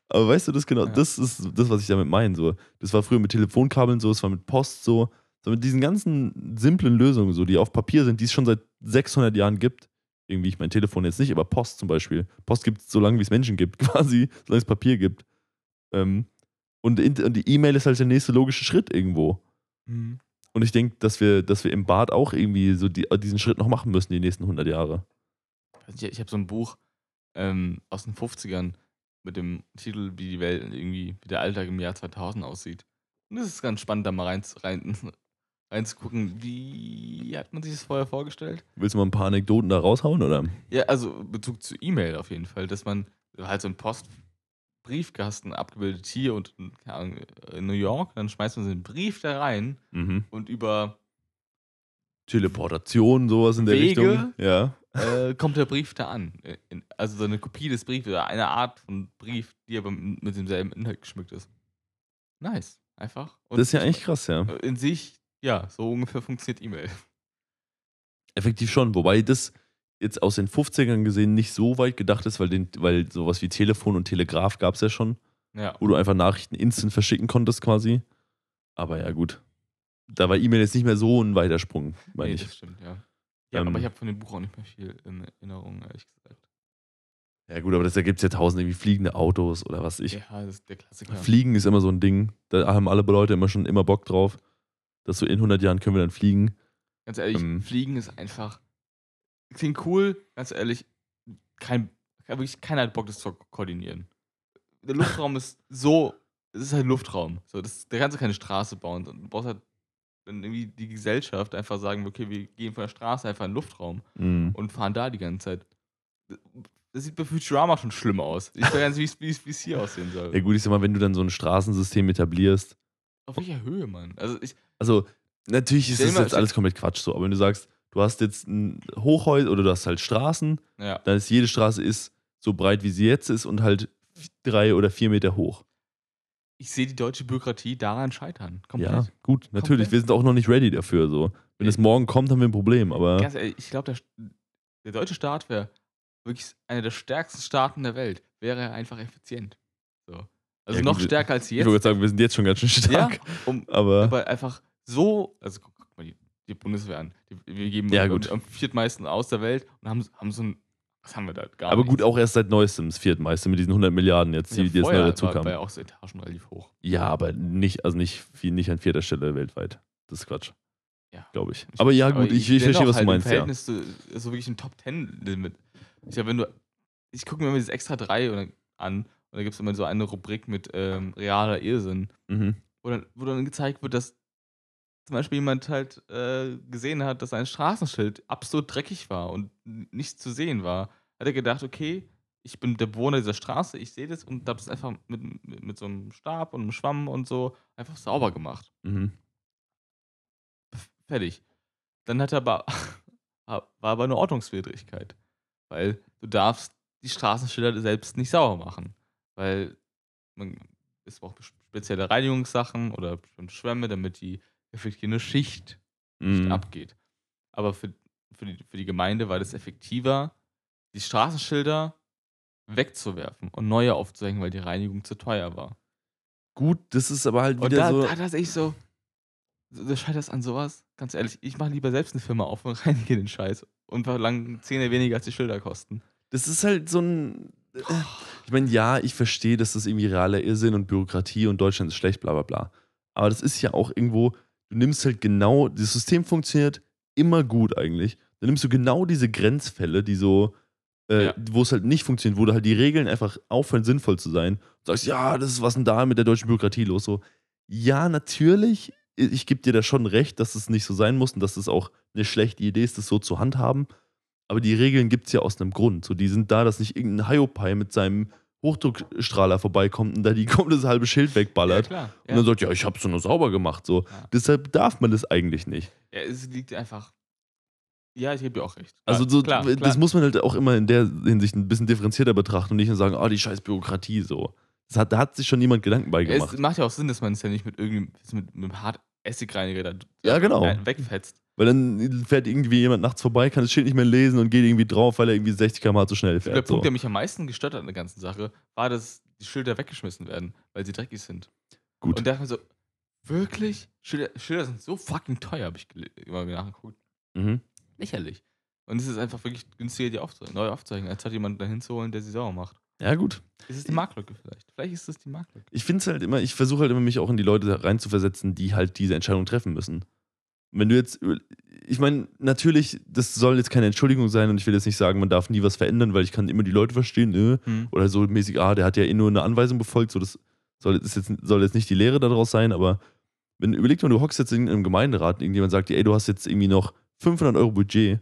A: Aber weißt du, das genau,
B: Ja.
A: das ist das, was ich damit meine. So. Das war früher mit Telefonkabeln so, es war mit Post so. so. Mit diesen ganzen simplen Lösungen, so, die auf Papier sind, die es schon seit 600 Jahren gibt. Irgendwie, ich mein Telefon jetzt nicht, aber Post zum Beispiel. Post gibt es so lange, wie es Menschen gibt, <laughs> quasi, solange es Papier gibt. Ähm, und, in, und die E-Mail ist halt der nächste logische Schritt irgendwo.
B: Mhm.
A: Und ich denke, dass wir, dass wir im Bad auch irgendwie so die, diesen Schritt noch machen müssen, die nächsten 100 Jahre.
B: Ich, ich habe so ein Buch ähm, aus den 50ern mit dem Titel, wie die Welt irgendwie, wie der Alltag im Jahr 2000 aussieht. Und es ist ganz spannend, da mal rein, rein, reinzugucken, wie hat man sich das vorher vorgestellt?
A: Willst du mal ein paar Anekdoten da raushauen, oder?
B: Ja, also Bezug zu E-Mail auf jeden Fall, dass man halt so einen Postbriefkasten abgebildet hier und in New York, dann schmeißt man so einen Brief da rein
A: Mhm.
B: und über
A: Teleportation, sowas in der
B: Wege?
A: Richtung. Ja.
B: äh, kommt der Brief da an. Also so eine Kopie des Briefes oder eine Art von Brief, die aber mit demselben Inhalt geschmückt ist. Nice, einfach. Und
A: Das ist ja eigentlich krass, ja.
B: In sich, ja, so ungefähr funktioniert E-Mail. <laughs>
A: Effektiv schon. Wobei das jetzt aus den 50ern gesehen nicht so weit gedacht ist, weil, den, weil sowas wie Telefon und Telegraph gab es ja schon,
B: Ja.
A: wo du einfach Nachrichten instant verschicken konntest quasi. Aber ja, gut. Da war E-Mail jetzt nicht mehr so ein weiter Sprung, meine
B: Nee,
A: ich.
B: das stimmt, ja. Ja,
A: Ähm,
B: aber ich habe von dem Buch auch nicht mehr viel in Erinnerung, ehrlich gesagt.
A: Ja, gut, aber das, da gibt es ja tausend irgendwie fliegende Autos oder was ich.
B: ja, das ist der Klassiker.
A: Fliegen ist immer so ein Ding. Da haben alle Leute immer schon immer Bock drauf. Dass so in 100 Jahren können wir dann fliegen.
B: Ganz ehrlich,
A: Ähm.
B: Fliegen ist einfach. Klingt cool, ganz ehrlich, kein, wirklich keiner hat Bock, das zu koordinieren. Der Luftraum ist so, es ist halt Luftraum. So, das, da kannst du keine Straße bauen. Du brauchst halt dann irgendwie die Gesellschaft einfach sagen, okay, wir gehen von der Straße einfach in den Luftraum
A: Mhm.
B: und fahren da die ganze Zeit. Das sieht bei Futurama schon schlimm aus. Ich weiß gar nicht, wie es hier aussehen soll.
A: Ja, gut, ich sag mal, wenn du dann so ein Straßensystem etablierst,
B: Auf welcher Höhe, Mann? Also ich,
A: also natürlich ist das jetzt alles komplett Quatsch so, aber wenn du sagst, du hast jetzt ein Hochhäuser oder du hast halt Straßen,
B: ja.
A: dann ist jede Straße ist so breit, wie sie jetzt ist und halt drei oder vier Meter hoch.
B: Ich sehe die deutsche Bürokratie daran scheitern. Komplett.
A: Ja, gut, natürlich.
B: Komplett.
A: Wir sind auch noch nicht ready dafür. So. Wenn es morgen kommt, haben wir ein Problem, aber
B: ehrlich, ich glaube, der, der deutsche Staat wäre wirklich einer der stärksten Staaten der Welt. Wäre er einfach effizient. So. Also
A: Ja,
B: noch
A: gut,
B: stärker als
A: ich würde
B: jetzt.
A: sagen, wir sind jetzt schon ganz schön
B: Ja,
A: stark.
B: um,
A: Aber,
B: aber einfach so, also guck, guck mal, die, die Bundeswehr an. Die, wir geben
A: Ja,
B: am-
A: gut.
B: am viertmeisten aus der Welt und haben, haben so ein, was haben wir da? Gar
A: aber gut, auch erst seit neuestem, das viertmeiste mit diesen 100 Milliarden jetzt, die,
B: Ja,
A: die jetzt neu
B: vorher
A: dazu
B: war, ja auch so Etagen relativ hoch.
A: Ja, aber nicht, also nicht, viel, nicht an vierter Stelle weltweit. Das ist Quatsch.
B: Ja.
A: Glaube ich. Aber ja, gut, ich, ich, verstehe, was du
B: halt
A: meinst,
B: Im
A: ja.
B: Verhältnis zu so wirklich ein Top Ten Limit. Ich glaube, wenn du, ich gucke mir immer dieses extra 3 oder, an und da gibt es immer so eine Rubrik mit ähm, realer Irrsinn,
A: Mhm.
B: wo dann, wo dann gezeigt wird, dass zum Beispiel jemand halt äh, gesehen hat, dass ein Straßenschild absolut dreckig war und nichts zu sehen war. Hat er gedacht, okay, ich bin der Bewohner dieser Straße, ich sehe das und habe es einfach mit, mit, mit so einem Stab und einem Schwamm und so einfach sauber gemacht.
A: Mhm.
B: Fertig. Dann hat er aber, <laughs> war aber eine Ordnungswidrigkeit. Weil du darfst die Straßenschilder selbst nicht sauber machen. Weil man, es braucht spezielle Reinigungssachen oder Schwämme, damit die effektive Schicht nicht
A: Mhm.
B: abgeht. Aber für, für, die, für die Gemeinde war das effektiver, die Straßenschilder wegzuwerfen und neue aufzuhängen, weil die Reinigung zu teuer war.
A: Gut, das ist aber halt
B: Und
A: wieder
B: da,
A: so.
B: da das ich so, da scheitert an sowas. Ganz ehrlich, ich mache lieber selbst eine Firma auf und <laughs> reinige den Scheiß und verlange Zähne weniger als die Schilder kosten.
A: Das ist halt so ein. Ich meine, ja, ich verstehe, dass das irgendwie realer Irrsinn und Bürokratie und Deutschland ist schlecht, bla bla bla. Aber das ist ja auch irgendwo, du nimmst halt genau, das System funktioniert immer gut eigentlich. Dann nimmst du genau diese Grenzfälle, die so, äh,
B: Ja.
A: wo es halt nicht funktioniert, wo da halt die Regeln einfach aufhören, sinnvoll zu sein. Und sagst, ja, das ist was denn da mit der deutschen Bürokratie los? So, ja, natürlich, ich gebe dir da schon recht, dass es nicht so sein muss und dass es auch eine schlechte Idee ist, das so zu handhaben. Aber die Regeln gibt es ja aus einem Grund. So, die sind da, dass nicht irgendein Hiopai mit seinem Hochdruckstrahler vorbeikommt und da die <laughs> komplette halbe Schild wegballert.
B: klar.
A: Und dann sagt, ja, ich hab's nur sauber gemacht. So.
B: Ja.
A: Deshalb darf man das eigentlich nicht.
B: Ja, es liegt einfach. Ja, ich gebe dir auch recht.
A: Also so,
B: klar,
A: das
B: klar.
A: muss man halt auch immer in der Hinsicht ein bisschen differenzierter betrachten und nicht nur sagen, ah, die scheiß Bürokratie so. Das hat, da hat sich schon niemand Gedanken bei
B: Ja,
A: gemacht.
B: Es macht ja auch Sinn, dass man es ja nicht mit irgendeinem mit, mit einem hart Essigreiniger da
A: Ja, genau.
B: wegfetzt.
A: Weil dann fährt irgendwie jemand nachts vorbei, kann das Schild nicht mehr lesen und geht irgendwie drauf, weil er irgendwie 60 km zu schnell
B: Der
A: fährt.
B: Punkt,
A: So.
B: der mich am meisten gestört hat an der ganzen Sache, war, dass die Schilder weggeschmissen werden, weil sie dreckig sind.
A: Gut.
B: Und da dachte ich mir so, wirklich? Schilder, Schilder sind so fucking teuer, habe ich immer nachgeguckt.
A: Mhm.
B: Lächerlich. Und es ist einfach wirklich günstiger, die aufzuhängen, neu aufzuhängen, als hat jemand dahin zu holen, der sie sauber macht.
A: Ja, gut.
B: Ist es die Marktlücke vielleicht? Vielleicht ist es die Marktlücke.
A: Ich finde es halt immer, ich versuche halt immer, mich auch in die Leute reinzuversetzen, die halt diese Entscheidung treffen müssen. Wenn du jetzt, ich meine, natürlich, das soll jetzt keine Entschuldigung sein und ich will jetzt nicht sagen, man darf nie was verändern, weil ich kann immer die Leute verstehen, äh,
B: Hm.
A: oder so mäßig, ah, der hat ja eh nur eine Anweisung befolgt, so das soll, jetzt, soll jetzt nicht die Lehre daraus sein, aber wenn, überleg mal, du hockst jetzt in einem Gemeinderat irgendjemand sagt dir, ey, du hast jetzt irgendwie noch 500 Euro Budget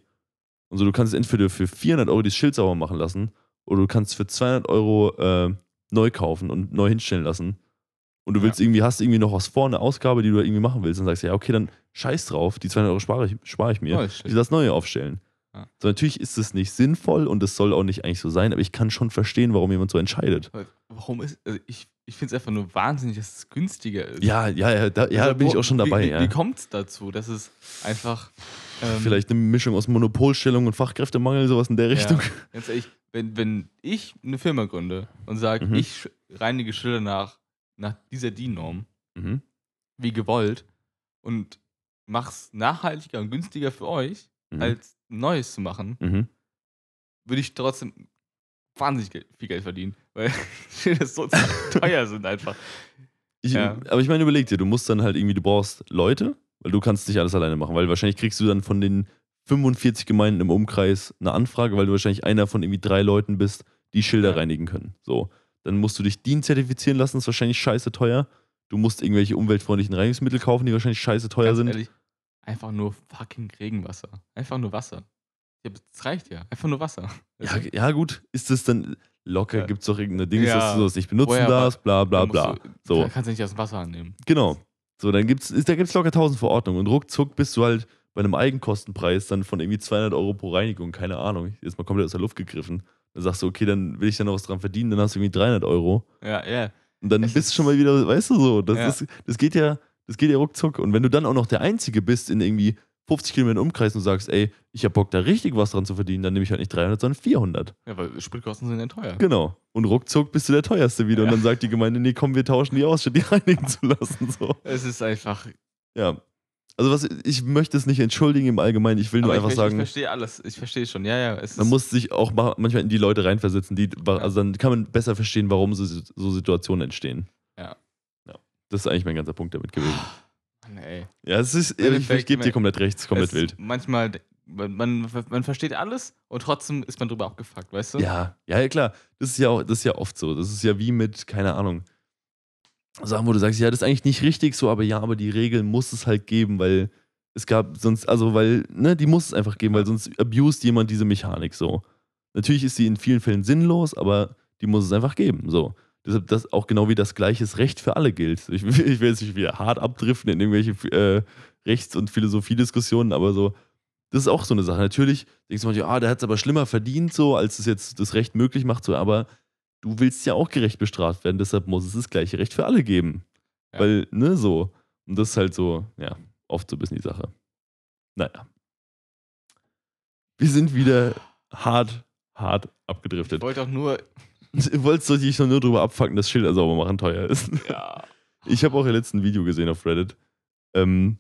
A: und so, du kannst entweder für 400 Euro das Schild sauber machen lassen oder du kannst für 200 Euro äh, neu kaufen und neu hinstellen lassen und du
B: Ja.
A: willst irgendwie, hast irgendwie noch was vor, eine Ausgabe, die du irgendwie machen willst und sagst, ja, okay, dann scheiß drauf, die 200 Euro spare ich, spare ich mir, ich
B: Schild.
A: das Neue aufstellen.
B: Ja.
A: So, natürlich ist es nicht sinnvoll und es soll auch nicht eigentlich so sein, aber ich kann schon verstehen, warum jemand so entscheidet.
B: Warum ist. Also ich ich finde es einfach nur wahnsinnig, dass es günstiger ist.
A: Ja, ja, ja, da, ja, da
B: Also
A: bin ich
B: wo-
A: auch schon dabei,
B: Wie,
A: ja.
B: wie kommt es dazu, dass es einfach. ähm,
A: Vielleicht eine Mischung aus Monopolstellung und Fachkräftemangel, sowas in der Richtung.
B: Ja, ganz ehrlich, wenn, wenn ich eine Firma gründe und sage,
A: Mhm.
B: ich reinige Schilder nach, nach dieser DIN-Norm,
A: Mhm.
B: wie gewollt, und mach's nachhaltiger und günstiger für euch,
A: Mhm.
B: als Neues zu machen,
A: Mhm.
B: würde ich trotzdem wahnsinnig viel Geld verdienen. Weil <laughs> Schilder so teuer sind einfach.
A: Ich,
B: Ja.
A: Aber ich meine, überleg dir, du musst dann halt irgendwie, du brauchst Leute, weil du kannst nicht alles alleine machen, weil wahrscheinlich kriegst du dann von den 45 Gemeinden im Umkreis eine Anfrage, weil du wahrscheinlich einer von irgendwie drei Leuten bist, die Schilder
B: Ja.
A: reinigen können. So. Dann musst du dich DIN zertifizieren lassen, ist wahrscheinlich scheiße teuer. Du musst irgendwelche umweltfreundlichen Reinigungsmittel kaufen, die wahrscheinlich scheiße teuer
B: Ganz
A: sind.
B: ehrlich, einfach nur fucking Regenwasser. Einfach nur Wasser. Ja, das reicht ja. Einfach nur Wasser.
A: Ja, ja, gut, ist das dann locker,
B: Ja.
A: gibt es doch irgendeine Dings,
B: Ja.
A: dass du das nicht benutzen
B: Woher
A: darfst, bla bla bla.
B: Du,
A: So.
B: Kann- Kannst du nicht aus dem Wasser annehmen.
A: Genau. So, dann gibt's, ist, da gibt es locker 1000 Verordnungen und ruckzuck bist du halt bei einem Eigenkostenpreis dann von irgendwie 200 Euro pro Reinigung, keine Ahnung, jetzt mal komplett aus der Luft gegriffen. Dann sagst du, okay, dann will ich da noch was dran verdienen, dann hast du irgendwie 300 Euro.
B: Ja, ja.
A: Und dann
B: Es
A: bist du schon mal wieder, weißt du so, das,
B: Ja.
A: ist, das geht ja, das geht ja ruckzuck. Und wenn du dann auch noch der Einzige bist in irgendwie 50 Kilometer Umkreis und sagst, ey, ich hab Bock da richtig was dran zu verdienen, dann nehme ich halt nicht 300, sondern 400.
B: Ja, weil Spritkosten sind ja teuer.
A: Genau. Und ruckzuck bist du der teuerste wieder. Und
B: Ja.
A: dann sagt die Gemeinde, nee, komm, wir tauschen die aus, statt die <laughs> reinigen zu lassen. So.
B: Es ist einfach.
A: Ja. Also was, ich möchte es nicht entschuldigen im Allgemeinen, ich will nur
B: Aber
A: einfach
B: ich, ver- ich
A: sagen,
B: verstehe alles. Ich verstehe schon. Ja, ja.
A: Man muss sich auch ma- manchmal in die Leute reinversetzen, die, also dann kann man besser verstehen, warum so, so Situationen entstehen.
B: Ja.
A: ja. Das ist eigentlich mein ganzer Punkt damit gewesen.
B: Mann, ey.
A: Ja, es ist, ich, ich gebe dir komplett recht, es ist komplett wild.
B: Manchmal, man, man, man versteht alles und trotzdem ist man drüber abgefuckt, weißt du?
A: Ja, ja, ja, klar. Das ist ja, auch, das ist ja oft so. Das ist ja wie mit, keine Ahnung, Sachen, wo du sagst, ja, das ist eigentlich nicht richtig so, aber ja, aber die Regeln muss es halt geben, weil es gab sonst, also weil, ne, die muss es einfach geben, weil sonst abused jemand diese Mechanik so. Natürlich ist sie in vielen Fällen sinnlos, aber die muss es einfach geben, so. Deshalb das auch genau wie das gleiches Recht für alle gilt. Ich, will- <laughs> ich will jetzt nicht wieder hart abdriften in irgendwelche äh, Rechts- und Philosophiediskussionen, aber so, das ist auch so eine Sache. Natürlich denkst du manchmal, ah, der hat es aber schlimmer verdient, so, als es jetzt das Recht möglich macht, so, aber du willst ja auch gerecht bestraft werden, deshalb muss es das gleiche Recht für alle geben.
B: Ja.
A: Weil, ne, so. Und das ist halt so, ja, oft so ein bisschen die Sache. Naja. Wir sind wieder hart, hart
B: Ich
A: abgedriftet.
B: wollte auch nur.
A: Du wolltest doch dich nur drüber abfucken, dass Schilder sauber machen teuer ist.
B: Ja.
A: Ich habe auch letzten Video gesehen auf Reddit, ähm,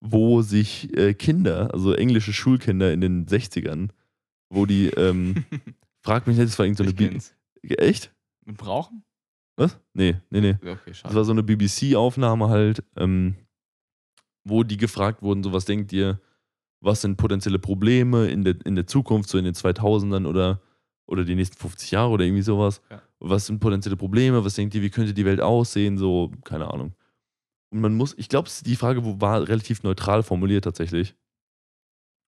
A: wo sich äh, Kinder, also englische Schulkinder in den 60ern, wo die, ähm, <laughs> frag mich nicht, das war irgendeine
B: ich
A: so eine Echt?
B: Mit Brauchen?
A: Was? Nee, nee, nee.
B: Okay,
A: Das war so eine BBC-Aufnahme halt, ähm, wo die gefragt wurden, so was denkt ihr, was sind potenzielle Probleme in der, in der Zukunft, so in den 2000ern oder, oder die nächsten 50 Jahre oder irgendwie sowas.
B: Ja.
A: Was sind potenzielle Probleme, was denkt ihr, wie könnte die Welt aussehen, so, keine Ahnung. Und man muss, ich glaube, die Frage war relativ neutral formuliert tatsächlich.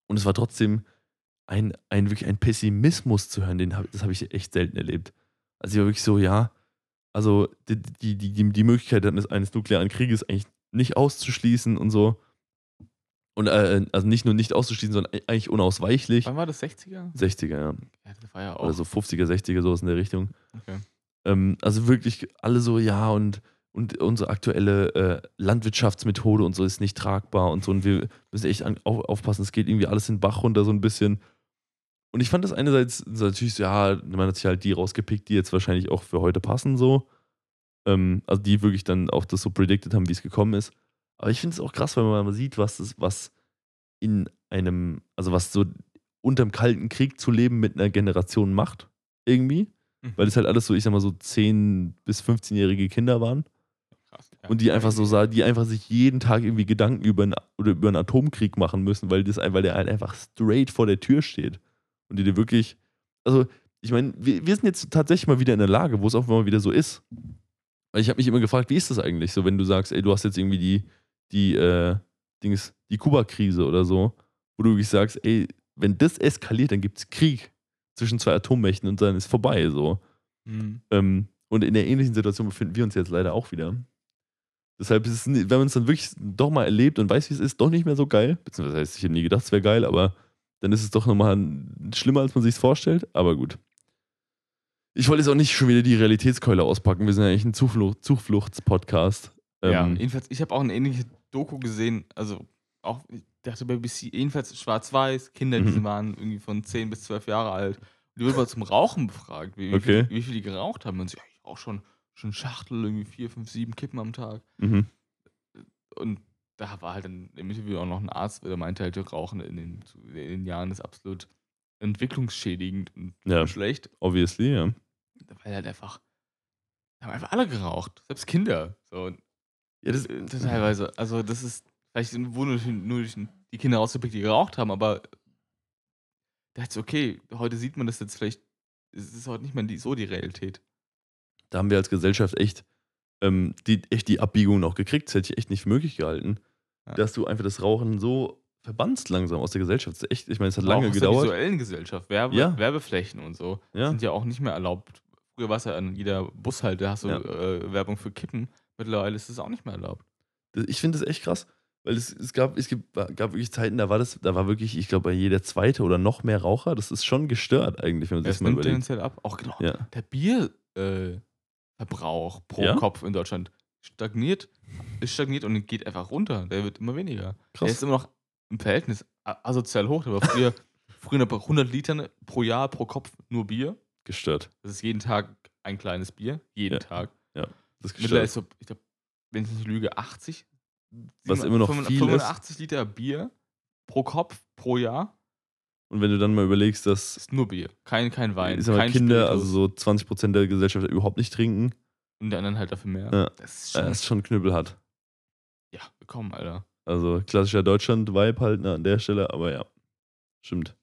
A: Und es war trotzdem ein, ein wirklich ein Pessimismus zu hören, den hab, das habe ich echt selten erlebt. Also ich war wirklich so, ja, also die, die, die, die, Möglichkeit eines, eines nuklearen Krieges eigentlich nicht auszuschließen und so. Und äh, also nicht nur nicht auszuschließen, sondern eigentlich unausweichlich.
B: Wann war das? 60er?
A: 60er, ja.
B: Ja, das war ja auch.
A: Oder so 50er, 60er, sowas in der Richtung.
B: Okay.
A: Ähm, also wirklich alle so, ja, und, und unsere aktuelle äh, Landwirtschaftsmethode und so ist nicht tragbar und so. Und wir müssen echt an, auf, aufpassen, es geht irgendwie alles in den Bach runter, so ein bisschen. Und ich fand das einerseits natürlich ja, man hat sich halt die rausgepickt, die jetzt wahrscheinlich auch für heute passen, so. Ähm, also die wirklich dann auch das so predicted haben, wie es gekommen ist. Aber ich finde es auch krass, wenn man mal sieht, was das, was in einem, also was so unterm Kalten Krieg zu leben mit einer Generation macht, irgendwie.
B: Mhm.
A: Weil es halt alles so, ich sag mal, so 10- bis 15-jährige Kinder waren.
B: Krass. Ja.
A: Und die einfach so sah, die einfach sich jeden Tag irgendwie Gedanken über einen, oder über einen Atomkrieg machen müssen, weil, das, weil der halt einfach straight vor der Tür steht. Und die dir wirklich, also ich meine, wir, wir sind jetzt tatsächlich mal wieder in der Lage, wo es auch mal wieder so ist. Weil ich habe mich immer gefragt, wie ist das eigentlich so, wenn du sagst, ey, du hast jetzt irgendwie die, die, äh, Dings, die Kuba-Krise oder so, wo du wirklich sagst, ey, wenn das eskaliert, dann gibt es Krieg zwischen zwei Atommächten und dann ist vorbei, so.
B: Mhm.
A: Ähm, und in der ähnlichen Situation befinden wir uns jetzt leider auch wieder. Deshalb ist es, wenn man es dann wirklich doch mal erlebt und weiß, wie es ist, doch nicht mehr so geil. Beziehungsweise heißt, ich hätte nie gedacht, es wäre geil, aber dann ist es doch nochmal schlimmer, als man sich vorstellt. Aber gut. Ich wollte jetzt auch nicht schon wieder die Realitätskeule auspacken. Wir sind ja eigentlich ein Zuflucht, Zufluchts-Podcast.
B: ja,
A: Ähm,
B: jedenfalls, ich habe auch eine ähnliche Doku gesehen, also auch, ich dachte bei BBC, jedenfalls schwarz-weiß, Kinder, die
A: Mhm.
B: waren irgendwie von 10 bis 12 Jahre alt. Und die wurden mal zum Rauchen befragt, wie, wie,
A: Okay.
B: viel, wie viel die geraucht haben. Und sie, ja, ich rauche schon, schon Schachtel, irgendwie 4, 5, 7 Kippen am Tag.
A: mhm.
B: Und da war halt dann im Interview auch noch ein Arzt, der meinte halt, Rauchen in den, in den Jahren ist absolut entwicklungsschädigend und
A: Ja.
B: schlecht.
A: Obviously, ja.
B: Weil halt einfach, da haben einfach alle geraucht, selbst Kinder. So,
A: Ja, das,
B: äh, teilweise. Also das ist, vielleicht wurden nur, nur durch die Kinder rausgepickt, die geraucht haben, aber da ist okay, heute sieht man das jetzt vielleicht es ist heute nicht mehr so die Realität.
A: Da haben wir als Gesellschaft echt, ähm, die, echt die Abbiegung noch gekriegt. Das hätte ich echt nicht für möglich gehalten.
B: Ja.
A: Dass du einfach das Rauchen so verbannst langsam aus der Gesellschaft. Das ist echt, ich meine, es hat
B: Aber
A: lange
B: auch aus
A: gedauert.
B: der visuellen Gesellschaft, Werbe,
A: Ja.
B: Werbeflächen und so
A: Ja.
B: sind ja auch nicht mehr erlaubt. Früher war es ja an jeder Bushalte, hast du
A: Ja.
B: äh, Werbung für Kippen. Mittlerweile ist es auch nicht mehr erlaubt.
A: Ich finde das echt krass. Weil es, es, gab, es gibt, gab wirklich Zeiten, da war das, da war wirklich, ich glaube, bei jeder zweite oder noch mehr Raucher. Das ist schon gestört eigentlich, wenn man sich
B: Es
A: das mal
B: nimmt
A: überlegt.
B: tendenziell ab. Auch genau.
A: Ja.
B: Der Bierverbrauch äh, Verbrauch pro
A: Ja?
B: Kopf in Deutschland stagniert, ist stagniert und geht einfach runter. Der wird immer weniger. Der
A: Krass.
B: ist immer noch im Verhältnis asozial hoch. Der war früher, <laughs> früher bei 100 Litern pro Jahr pro Kopf nur Bier.
A: Gestört.
B: Das ist jeden Tag ein kleines Bier. Jeden
A: Ja.
B: Tag.
A: Das ist
B: Mittlerweile
A: gestört.
B: ist so, ich glaube, wenn ich nicht lüge, 80.
A: Was
B: sieben-
A: immer noch
B: 85
A: viel ist.
B: 85 Liter Bier pro Kopf pro Jahr
A: Und wenn du dann mal überlegst, dass
B: ist nur Bier. Kein, kein Wein.
A: sag mal,
B: kein
A: Kinder,
B: Spiritus.
A: also so 20% der Gesellschaft überhaupt nicht trinken,
B: Und die anderen halt dafür mehr.
A: Ja.
B: Das ist schon.
A: ist schon knüppelhart.
B: ja, willkommen, Alter.
A: Also klassischer Deutschland-Vibe halt ne, an der Stelle, aber ja, stimmt.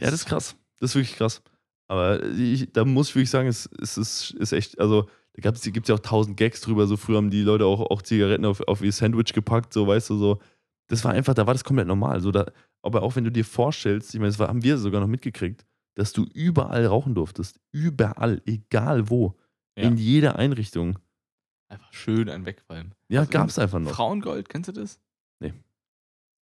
A: Ja, das ist krass. Das ist wirklich krass. Aber ich, da muss ich wirklich sagen, es, es ist, ist echt, also da gibt es ja auch tausend Gags drüber. So früher haben die Leute auch, auch Zigaretten auf, auf ihr Sandwich gepackt, so weißt du, so. Das war einfach, da war das komplett normal. So, da, aber auch wenn du dir vorstellst, ich meine, das war, haben wir sogar noch mitgekriegt, dass du überall rauchen durftest. Überall, egal wo.
B: Ja.
A: In jeder Einrichtung.
B: Einfach schön ein Wegfallen.
A: Ja,
B: Also,
A: gab's einfach noch.
B: Frauengold, kennst du das?
A: Nee.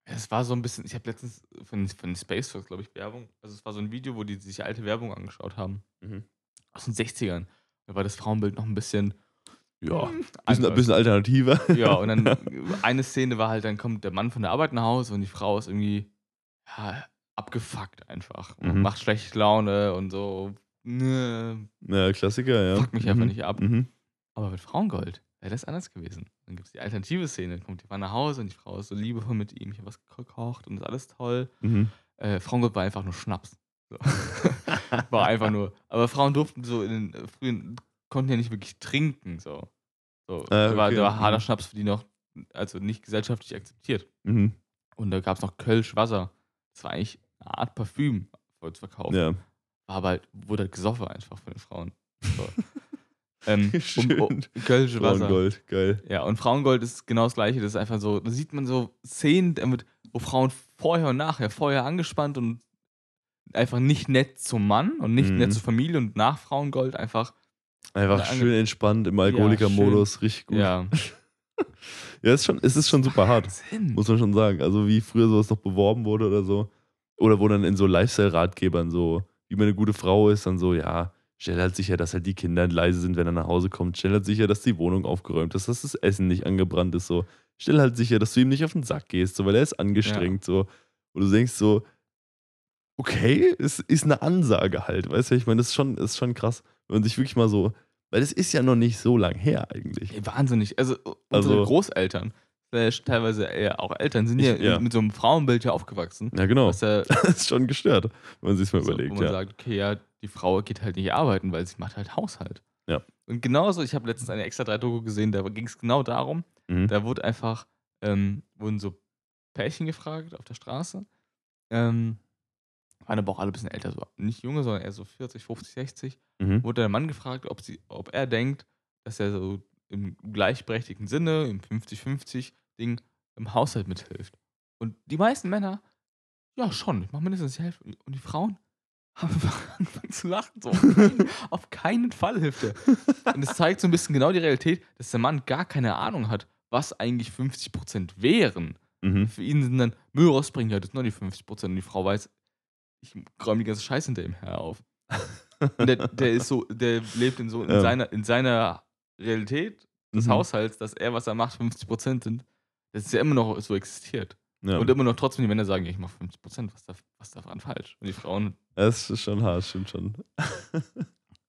B: Es war so ein bisschen, ich habe letztens von, von Spacefox, glaube ich, Werbung. Also es war so ein Video, wo die sich alte Werbung angeschaut haben.
A: Mhm.
B: Aus den 60ern. Da war das Frauenbild noch ein bisschen.
A: Ja,
B: hm,
A: bisschen, bisschen alternativer. <laughs>
B: Ja, und dann eine Szene war halt, dann kommt der Mann von der Arbeit nach Hause und die Frau ist irgendwie ja, abgefuckt einfach. Und
A: Mhm.
B: Macht schlechte Laune und so. Ne,
A: Ja, Klassiker, ja.
B: Fuck mich einfach
A: Mhm.
B: nicht ab.
A: Mhm.
B: Aber mit Frauengold wäre das anders gewesen. Dann gibt es die alternative Szene. Dann kommt die Mann nach Hause und die Frau ist so liebevoll mit ihm. Ich habe was gekocht und ist alles toll.
A: Mhm.
B: Äh, Frauengold war einfach nur Schnaps. So. <laughs> war einfach nur. Aber Frauen durften so in den äh, frühen, konnten ja nicht wirklich trinken. So. so
A: Ah,
B: da, war,
A: okay.
B: da war harter
A: Mhm.
B: Schnaps für die noch, also nicht gesellschaftlich akzeptiert.
A: Mhm.
B: Und da gab es noch Kölsch Wasser. Das war eigentlich eine Art Parfüm zu verkaufen.
A: Ja.
B: War aber halt, wurde halt gesoffen einfach von den Frauen. So. <laughs> ähm,
A: Schön.
B: um, um, Kölsch Wasser.
A: Frauengold, geil.
B: Ja, und Frauengold ist genau das gleiche. Das ist einfach so, da sieht man so Szenen, damit, wo Frauen vorher und nachher, vorher angespannt und einfach nicht nett zum Mann und nicht
A: Mhm.
B: nett zur Familie und nach Frauengold einfach,
A: Einfach schön entspannt im Alkoholiker-Modus, richtig gut.
B: ja. <laughs>
A: Ja, ist schon, es ist schon super hart,
B: Wahnsinn.
A: muss man schon sagen. Also wie früher sowas noch beworben wurde oder so. Oder wo dann in so Lifestyle-Ratgebern so, wie man eine gute Frau ist, dann so, ja, stell halt sicher, dass halt die Kinder leise sind, wenn er nach Hause kommt. Stell halt sicher, dass die Wohnung aufgeräumt ist, dass das Essen nicht angebrannt ist, so. Stell halt sicher, dass du ihm nicht auf den Sack gehst, so, weil er ist angestrengt, so. Und du denkst so, okay, es ist eine Ansage halt, weißt du, ich meine, das ist schon, ist schon krass, wenn man sich wirklich mal so, weil das ist ja noch nicht so lang her eigentlich.
B: Ey, Wahnsinnig. Also, unsere
A: Also-
B: Großeltern, slash teilweise eher auch Eltern, sind ja,
A: Ich- ja.
B: mit so einem Frauenbild ja aufgewachsen.
A: Ja, genau.
B: Ja, <laughs>
A: Das ist schon gestört, wenn man sich mal
B: so,
A: überlegt,
B: wo man
A: ja.
B: sagt, okay, ja, die Frau geht halt nicht arbeiten, weil sie macht halt Haushalt.
A: Ja.
B: Und genauso, ich habe letztens eine extra 3 Doku gesehen, da ging es genau darum,
A: Mhm.
B: Da wurde einfach, ähm, wurden so Pärchen gefragt auf der Straße. Ähm, waren aber auch alle ein bisschen älter, so nicht junge, sondern eher so 40, 50, 60.
A: Mhm.
B: Wurde der Mann gefragt, ob, sie, ob er denkt, dass er so im gleichberechtigten Sinne, im 50-50-Ding, im Haushalt mithilft. Und die meisten Männer, ja schon, ich mache mindestens die Hälfte. Und die Frauen <laughs> haben einfach angefangen zu lachen. So, auf, keinen, <laughs> Fall hilft er. Und es zeigt so ein bisschen genau die Realität, dass der Mann gar keine Ahnung hat, was eigentlich 50% wären.
A: Mhm.
B: Für ihn sind dann Müll rausbringen, ja, das sind nur die 50%. Und die Frau weiß, ich räume die ganze Scheiße hinter ihm her auf. Und der, der ist so, der lebt in so in
A: Ja.
B: seiner, in seiner Realität des
A: Mhm.
B: Haushalts, dass er, was er macht, 50% sind. Das ist ja immer noch so existiert.
A: Ja.
B: Und immer noch trotzdem die Männer sagen, ja, ich mache 50%, was da, was daran falsch? Und die Frauen,
A: Das ist schon hart, stimmt schon. <laughs>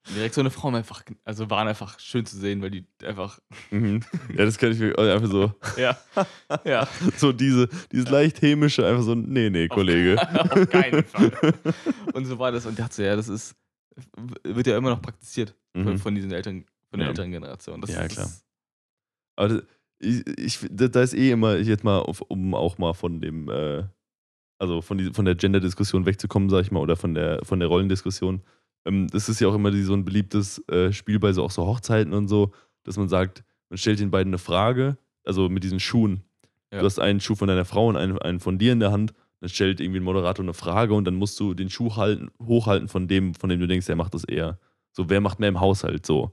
B: die Reaktion der Frauen einfach, also waren einfach schön zu sehen, weil die einfach,
A: Mhm. Ja, das kann ich mir einfach so, <laughs>
B: ja, ja, <laughs>
A: so diese, dieses leicht hämische, einfach so, nee, nee, Kollege.
B: auf keinen Fall. Und so war das. Und ich dachte so, ja, das ist, wird ja immer noch praktiziert von,
A: Mhm.
B: von diesen Eltern, von der
A: Ja.
B: älteren Generation. Das
A: Ja, klar. Aber das, ich, ich, da ist eh immer, jetzt mal, auf, um auch mal von dem, äh, also von, die, von der Gender-Diskussion wegzukommen, sag ich mal, oder von der, von der Rollendiskussion, ähm, das ist ja auch immer die, so ein beliebtes äh, Spiel bei so auch so Hochzeiten und so, dass man sagt, man stellt den beiden eine Frage, also mit diesen Schuhen.
B: Ja.
A: Du hast einen Schuh von deiner Frau und einen, einen von dir in der Hand. Dann stellt irgendwie ein Moderator eine Frage und dann musst du den Schuh halten, hochhalten von dem, von dem du denkst, der macht das eher. So, wer macht mehr im Haushalt so?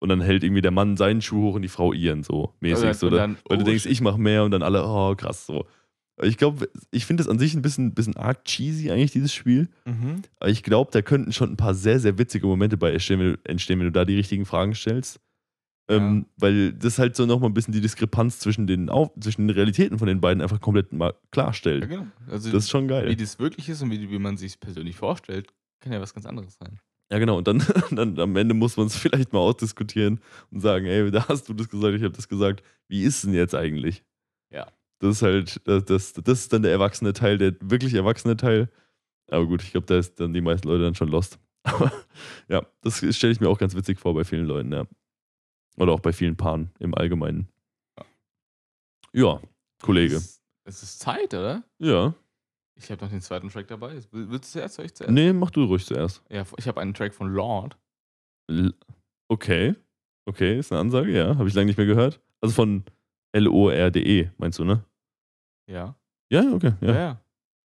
A: Und dann hält irgendwie der Mann seinen Schuh hoch und die Frau ihren so mäßig.
B: Und
A: so,
B: dann- und dann,
A: weil du
B: oh,
A: denkst, ich mache mehr und dann alle, oh krass so. Ich glaube, ich finde das an sich ein bisschen, bisschen arg cheesy eigentlich, dieses Spiel.
B: Mhm.
A: Aber ich glaube, da könnten schon ein paar sehr, sehr witzige Momente bei entstehen, wenn du, entstehen, wenn du da die richtigen Fragen stellst. Ähm, weil das halt so nochmal ein bisschen die Diskrepanz zwischen den, Auf zwischen den Realitäten von den beiden einfach komplett mal
B: Ja,
A: klarstellt.
B: genau. Also,
A: Das ist schon
B: wie
A: geil.
B: das wirklich ist und wie, wie man sich persönlich vorstellt, kann ja was ganz anderes sein.
A: Ja, genau. Und dann, <laughs> dann am Ende muss man es vielleicht mal ausdiskutieren und sagen, ey, da hast du das gesagt, ich habe das gesagt. Wie ist es denn jetzt eigentlich?
B: Ja.
A: Das ist halt, das, das, das ist dann der erwachsene Teil, der wirklich erwachsene Teil. Aber gut, ich glaube, da ist dann die meisten Leute dann schon lost. <laughs> Aber ja, das stelle ich mir auch ganz witzig vor bei vielen Leuten, ja. Oder auch bei vielen Paaren im Allgemeinen. Ja, Kollege.
B: Es, ist- es ist Zeit, oder?
A: Ja.
B: Ich habe noch den zweiten Track dabei. Will- Willst du zuerst? Soll ich zuerst?
A: Nee, mach du ruhig zuerst.
B: Ja, ich habe einen Track von Lord.
A: L okay. Okay, ist eine Ansage, ja. Habe ich lange nicht mehr gehört. Also von L-O-R-D-E, meinst du, ne?
B: Ja.
A: Ja, okay.
B: Ja,
A: Ja.
B: ja.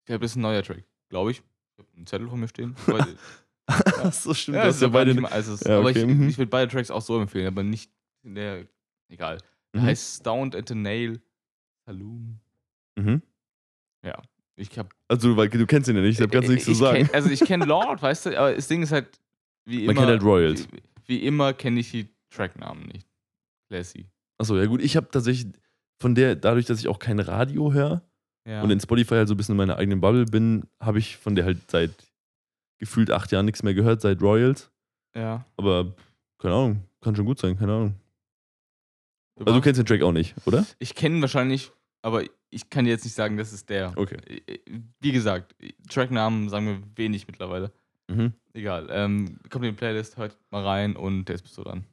B: Ich habe das ist ein neuer Track, glaube ich. Ich habe einen Zettel von mir stehen. <laughs>
A: Ach so stimmt.
B: ja,
A: hast
B: ist
A: ja
B: aber
A: beide.
B: nicht mal, also
A: Ja,
B: aber
A: okay,
B: ich,
A: mhm.
B: ich würde beide Tracks auch so empfehlen, aber nicht in der. Egal. Der
A: Mhm.
B: heißt Stoned at the Nail Saloon.
A: Mhm.
B: Ich habe
A: Also, weil du kennst ihn ja nicht, deshalb kannst du nichts zu
B: ich
A: sagen.
B: Kenn, also ich kenne <laughs> Lord, weißt du, aber das Ding ist halt, wie immer.
A: Man kennt halt Royals.
B: Wie, wie immer kenne ich die Tracknamen nicht. Classy.
A: Achso, ja gut, ich habe tatsächlich von der, dadurch, dass ich auch kein Radio höre
B: Ja.
A: und in Spotify halt so ein bisschen in meiner eigenen Bubble bin, habe ich von der halt seit gefühlt acht Jahren nichts mehr gehört, seit Royals.
B: ja.
A: Aber keine Ahnung, kann schon gut sein, keine Ahnung. Also du kennst den Track auch nicht, oder?
B: Ich kenne ihn wahrscheinlich, aber ich kann dir jetzt nicht sagen, das ist der.
A: Okay.
B: Wie gesagt, Tracknamen sagen wir wenig mittlerweile.
A: Mhm.
B: Egal. Ähm, kommt in die Playlist, hört mal rein und jetzt bist du dran.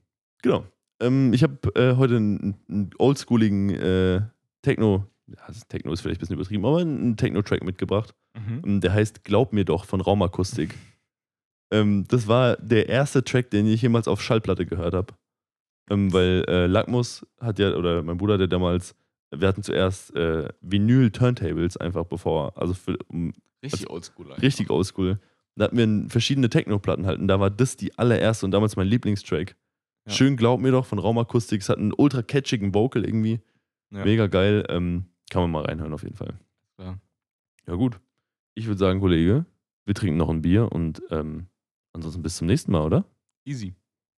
A: Genau. Ähm, ich habe äh, heute einen, einen oldschooligen äh, Techno, ja, Techno ist vielleicht ein bisschen übertrieben, aber einen Techno-Track mitgebracht.
B: Mhm.
A: Ähm, Der heißt Glaub mir doch von Raumakustik. <laughs> ähm, das war der erste Track, den ich jemals auf Schallplatte gehört habe. Ähm, weil äh, Lackmus hat ja, oder mein Bruder hat ja damals, wir hatten zuerst äh, Vinyl-Turntables einfach bevor, also für, um,
B: Richtig oldschool.
A: richtig oldschool. Da hatten wir verschiedene Techno-Platten halt und da war das die allererste und damals mein Lieblingstrack.
B: Ja.
A: Schön Glaub mir doch von Raumakustik. Es hat einen ultra catchigen Vocal irgendwie.
B: Ja.
A: Mega geil. Ähm, kann man mal reinhören auf jeden Fall.
B: Ja.
A: Ja, gut. Ich würde sagen, Kollege, wir trinken noch ein Bier und ähm, ansonsten bis zum nächsten Mal, oder?
B: Easy.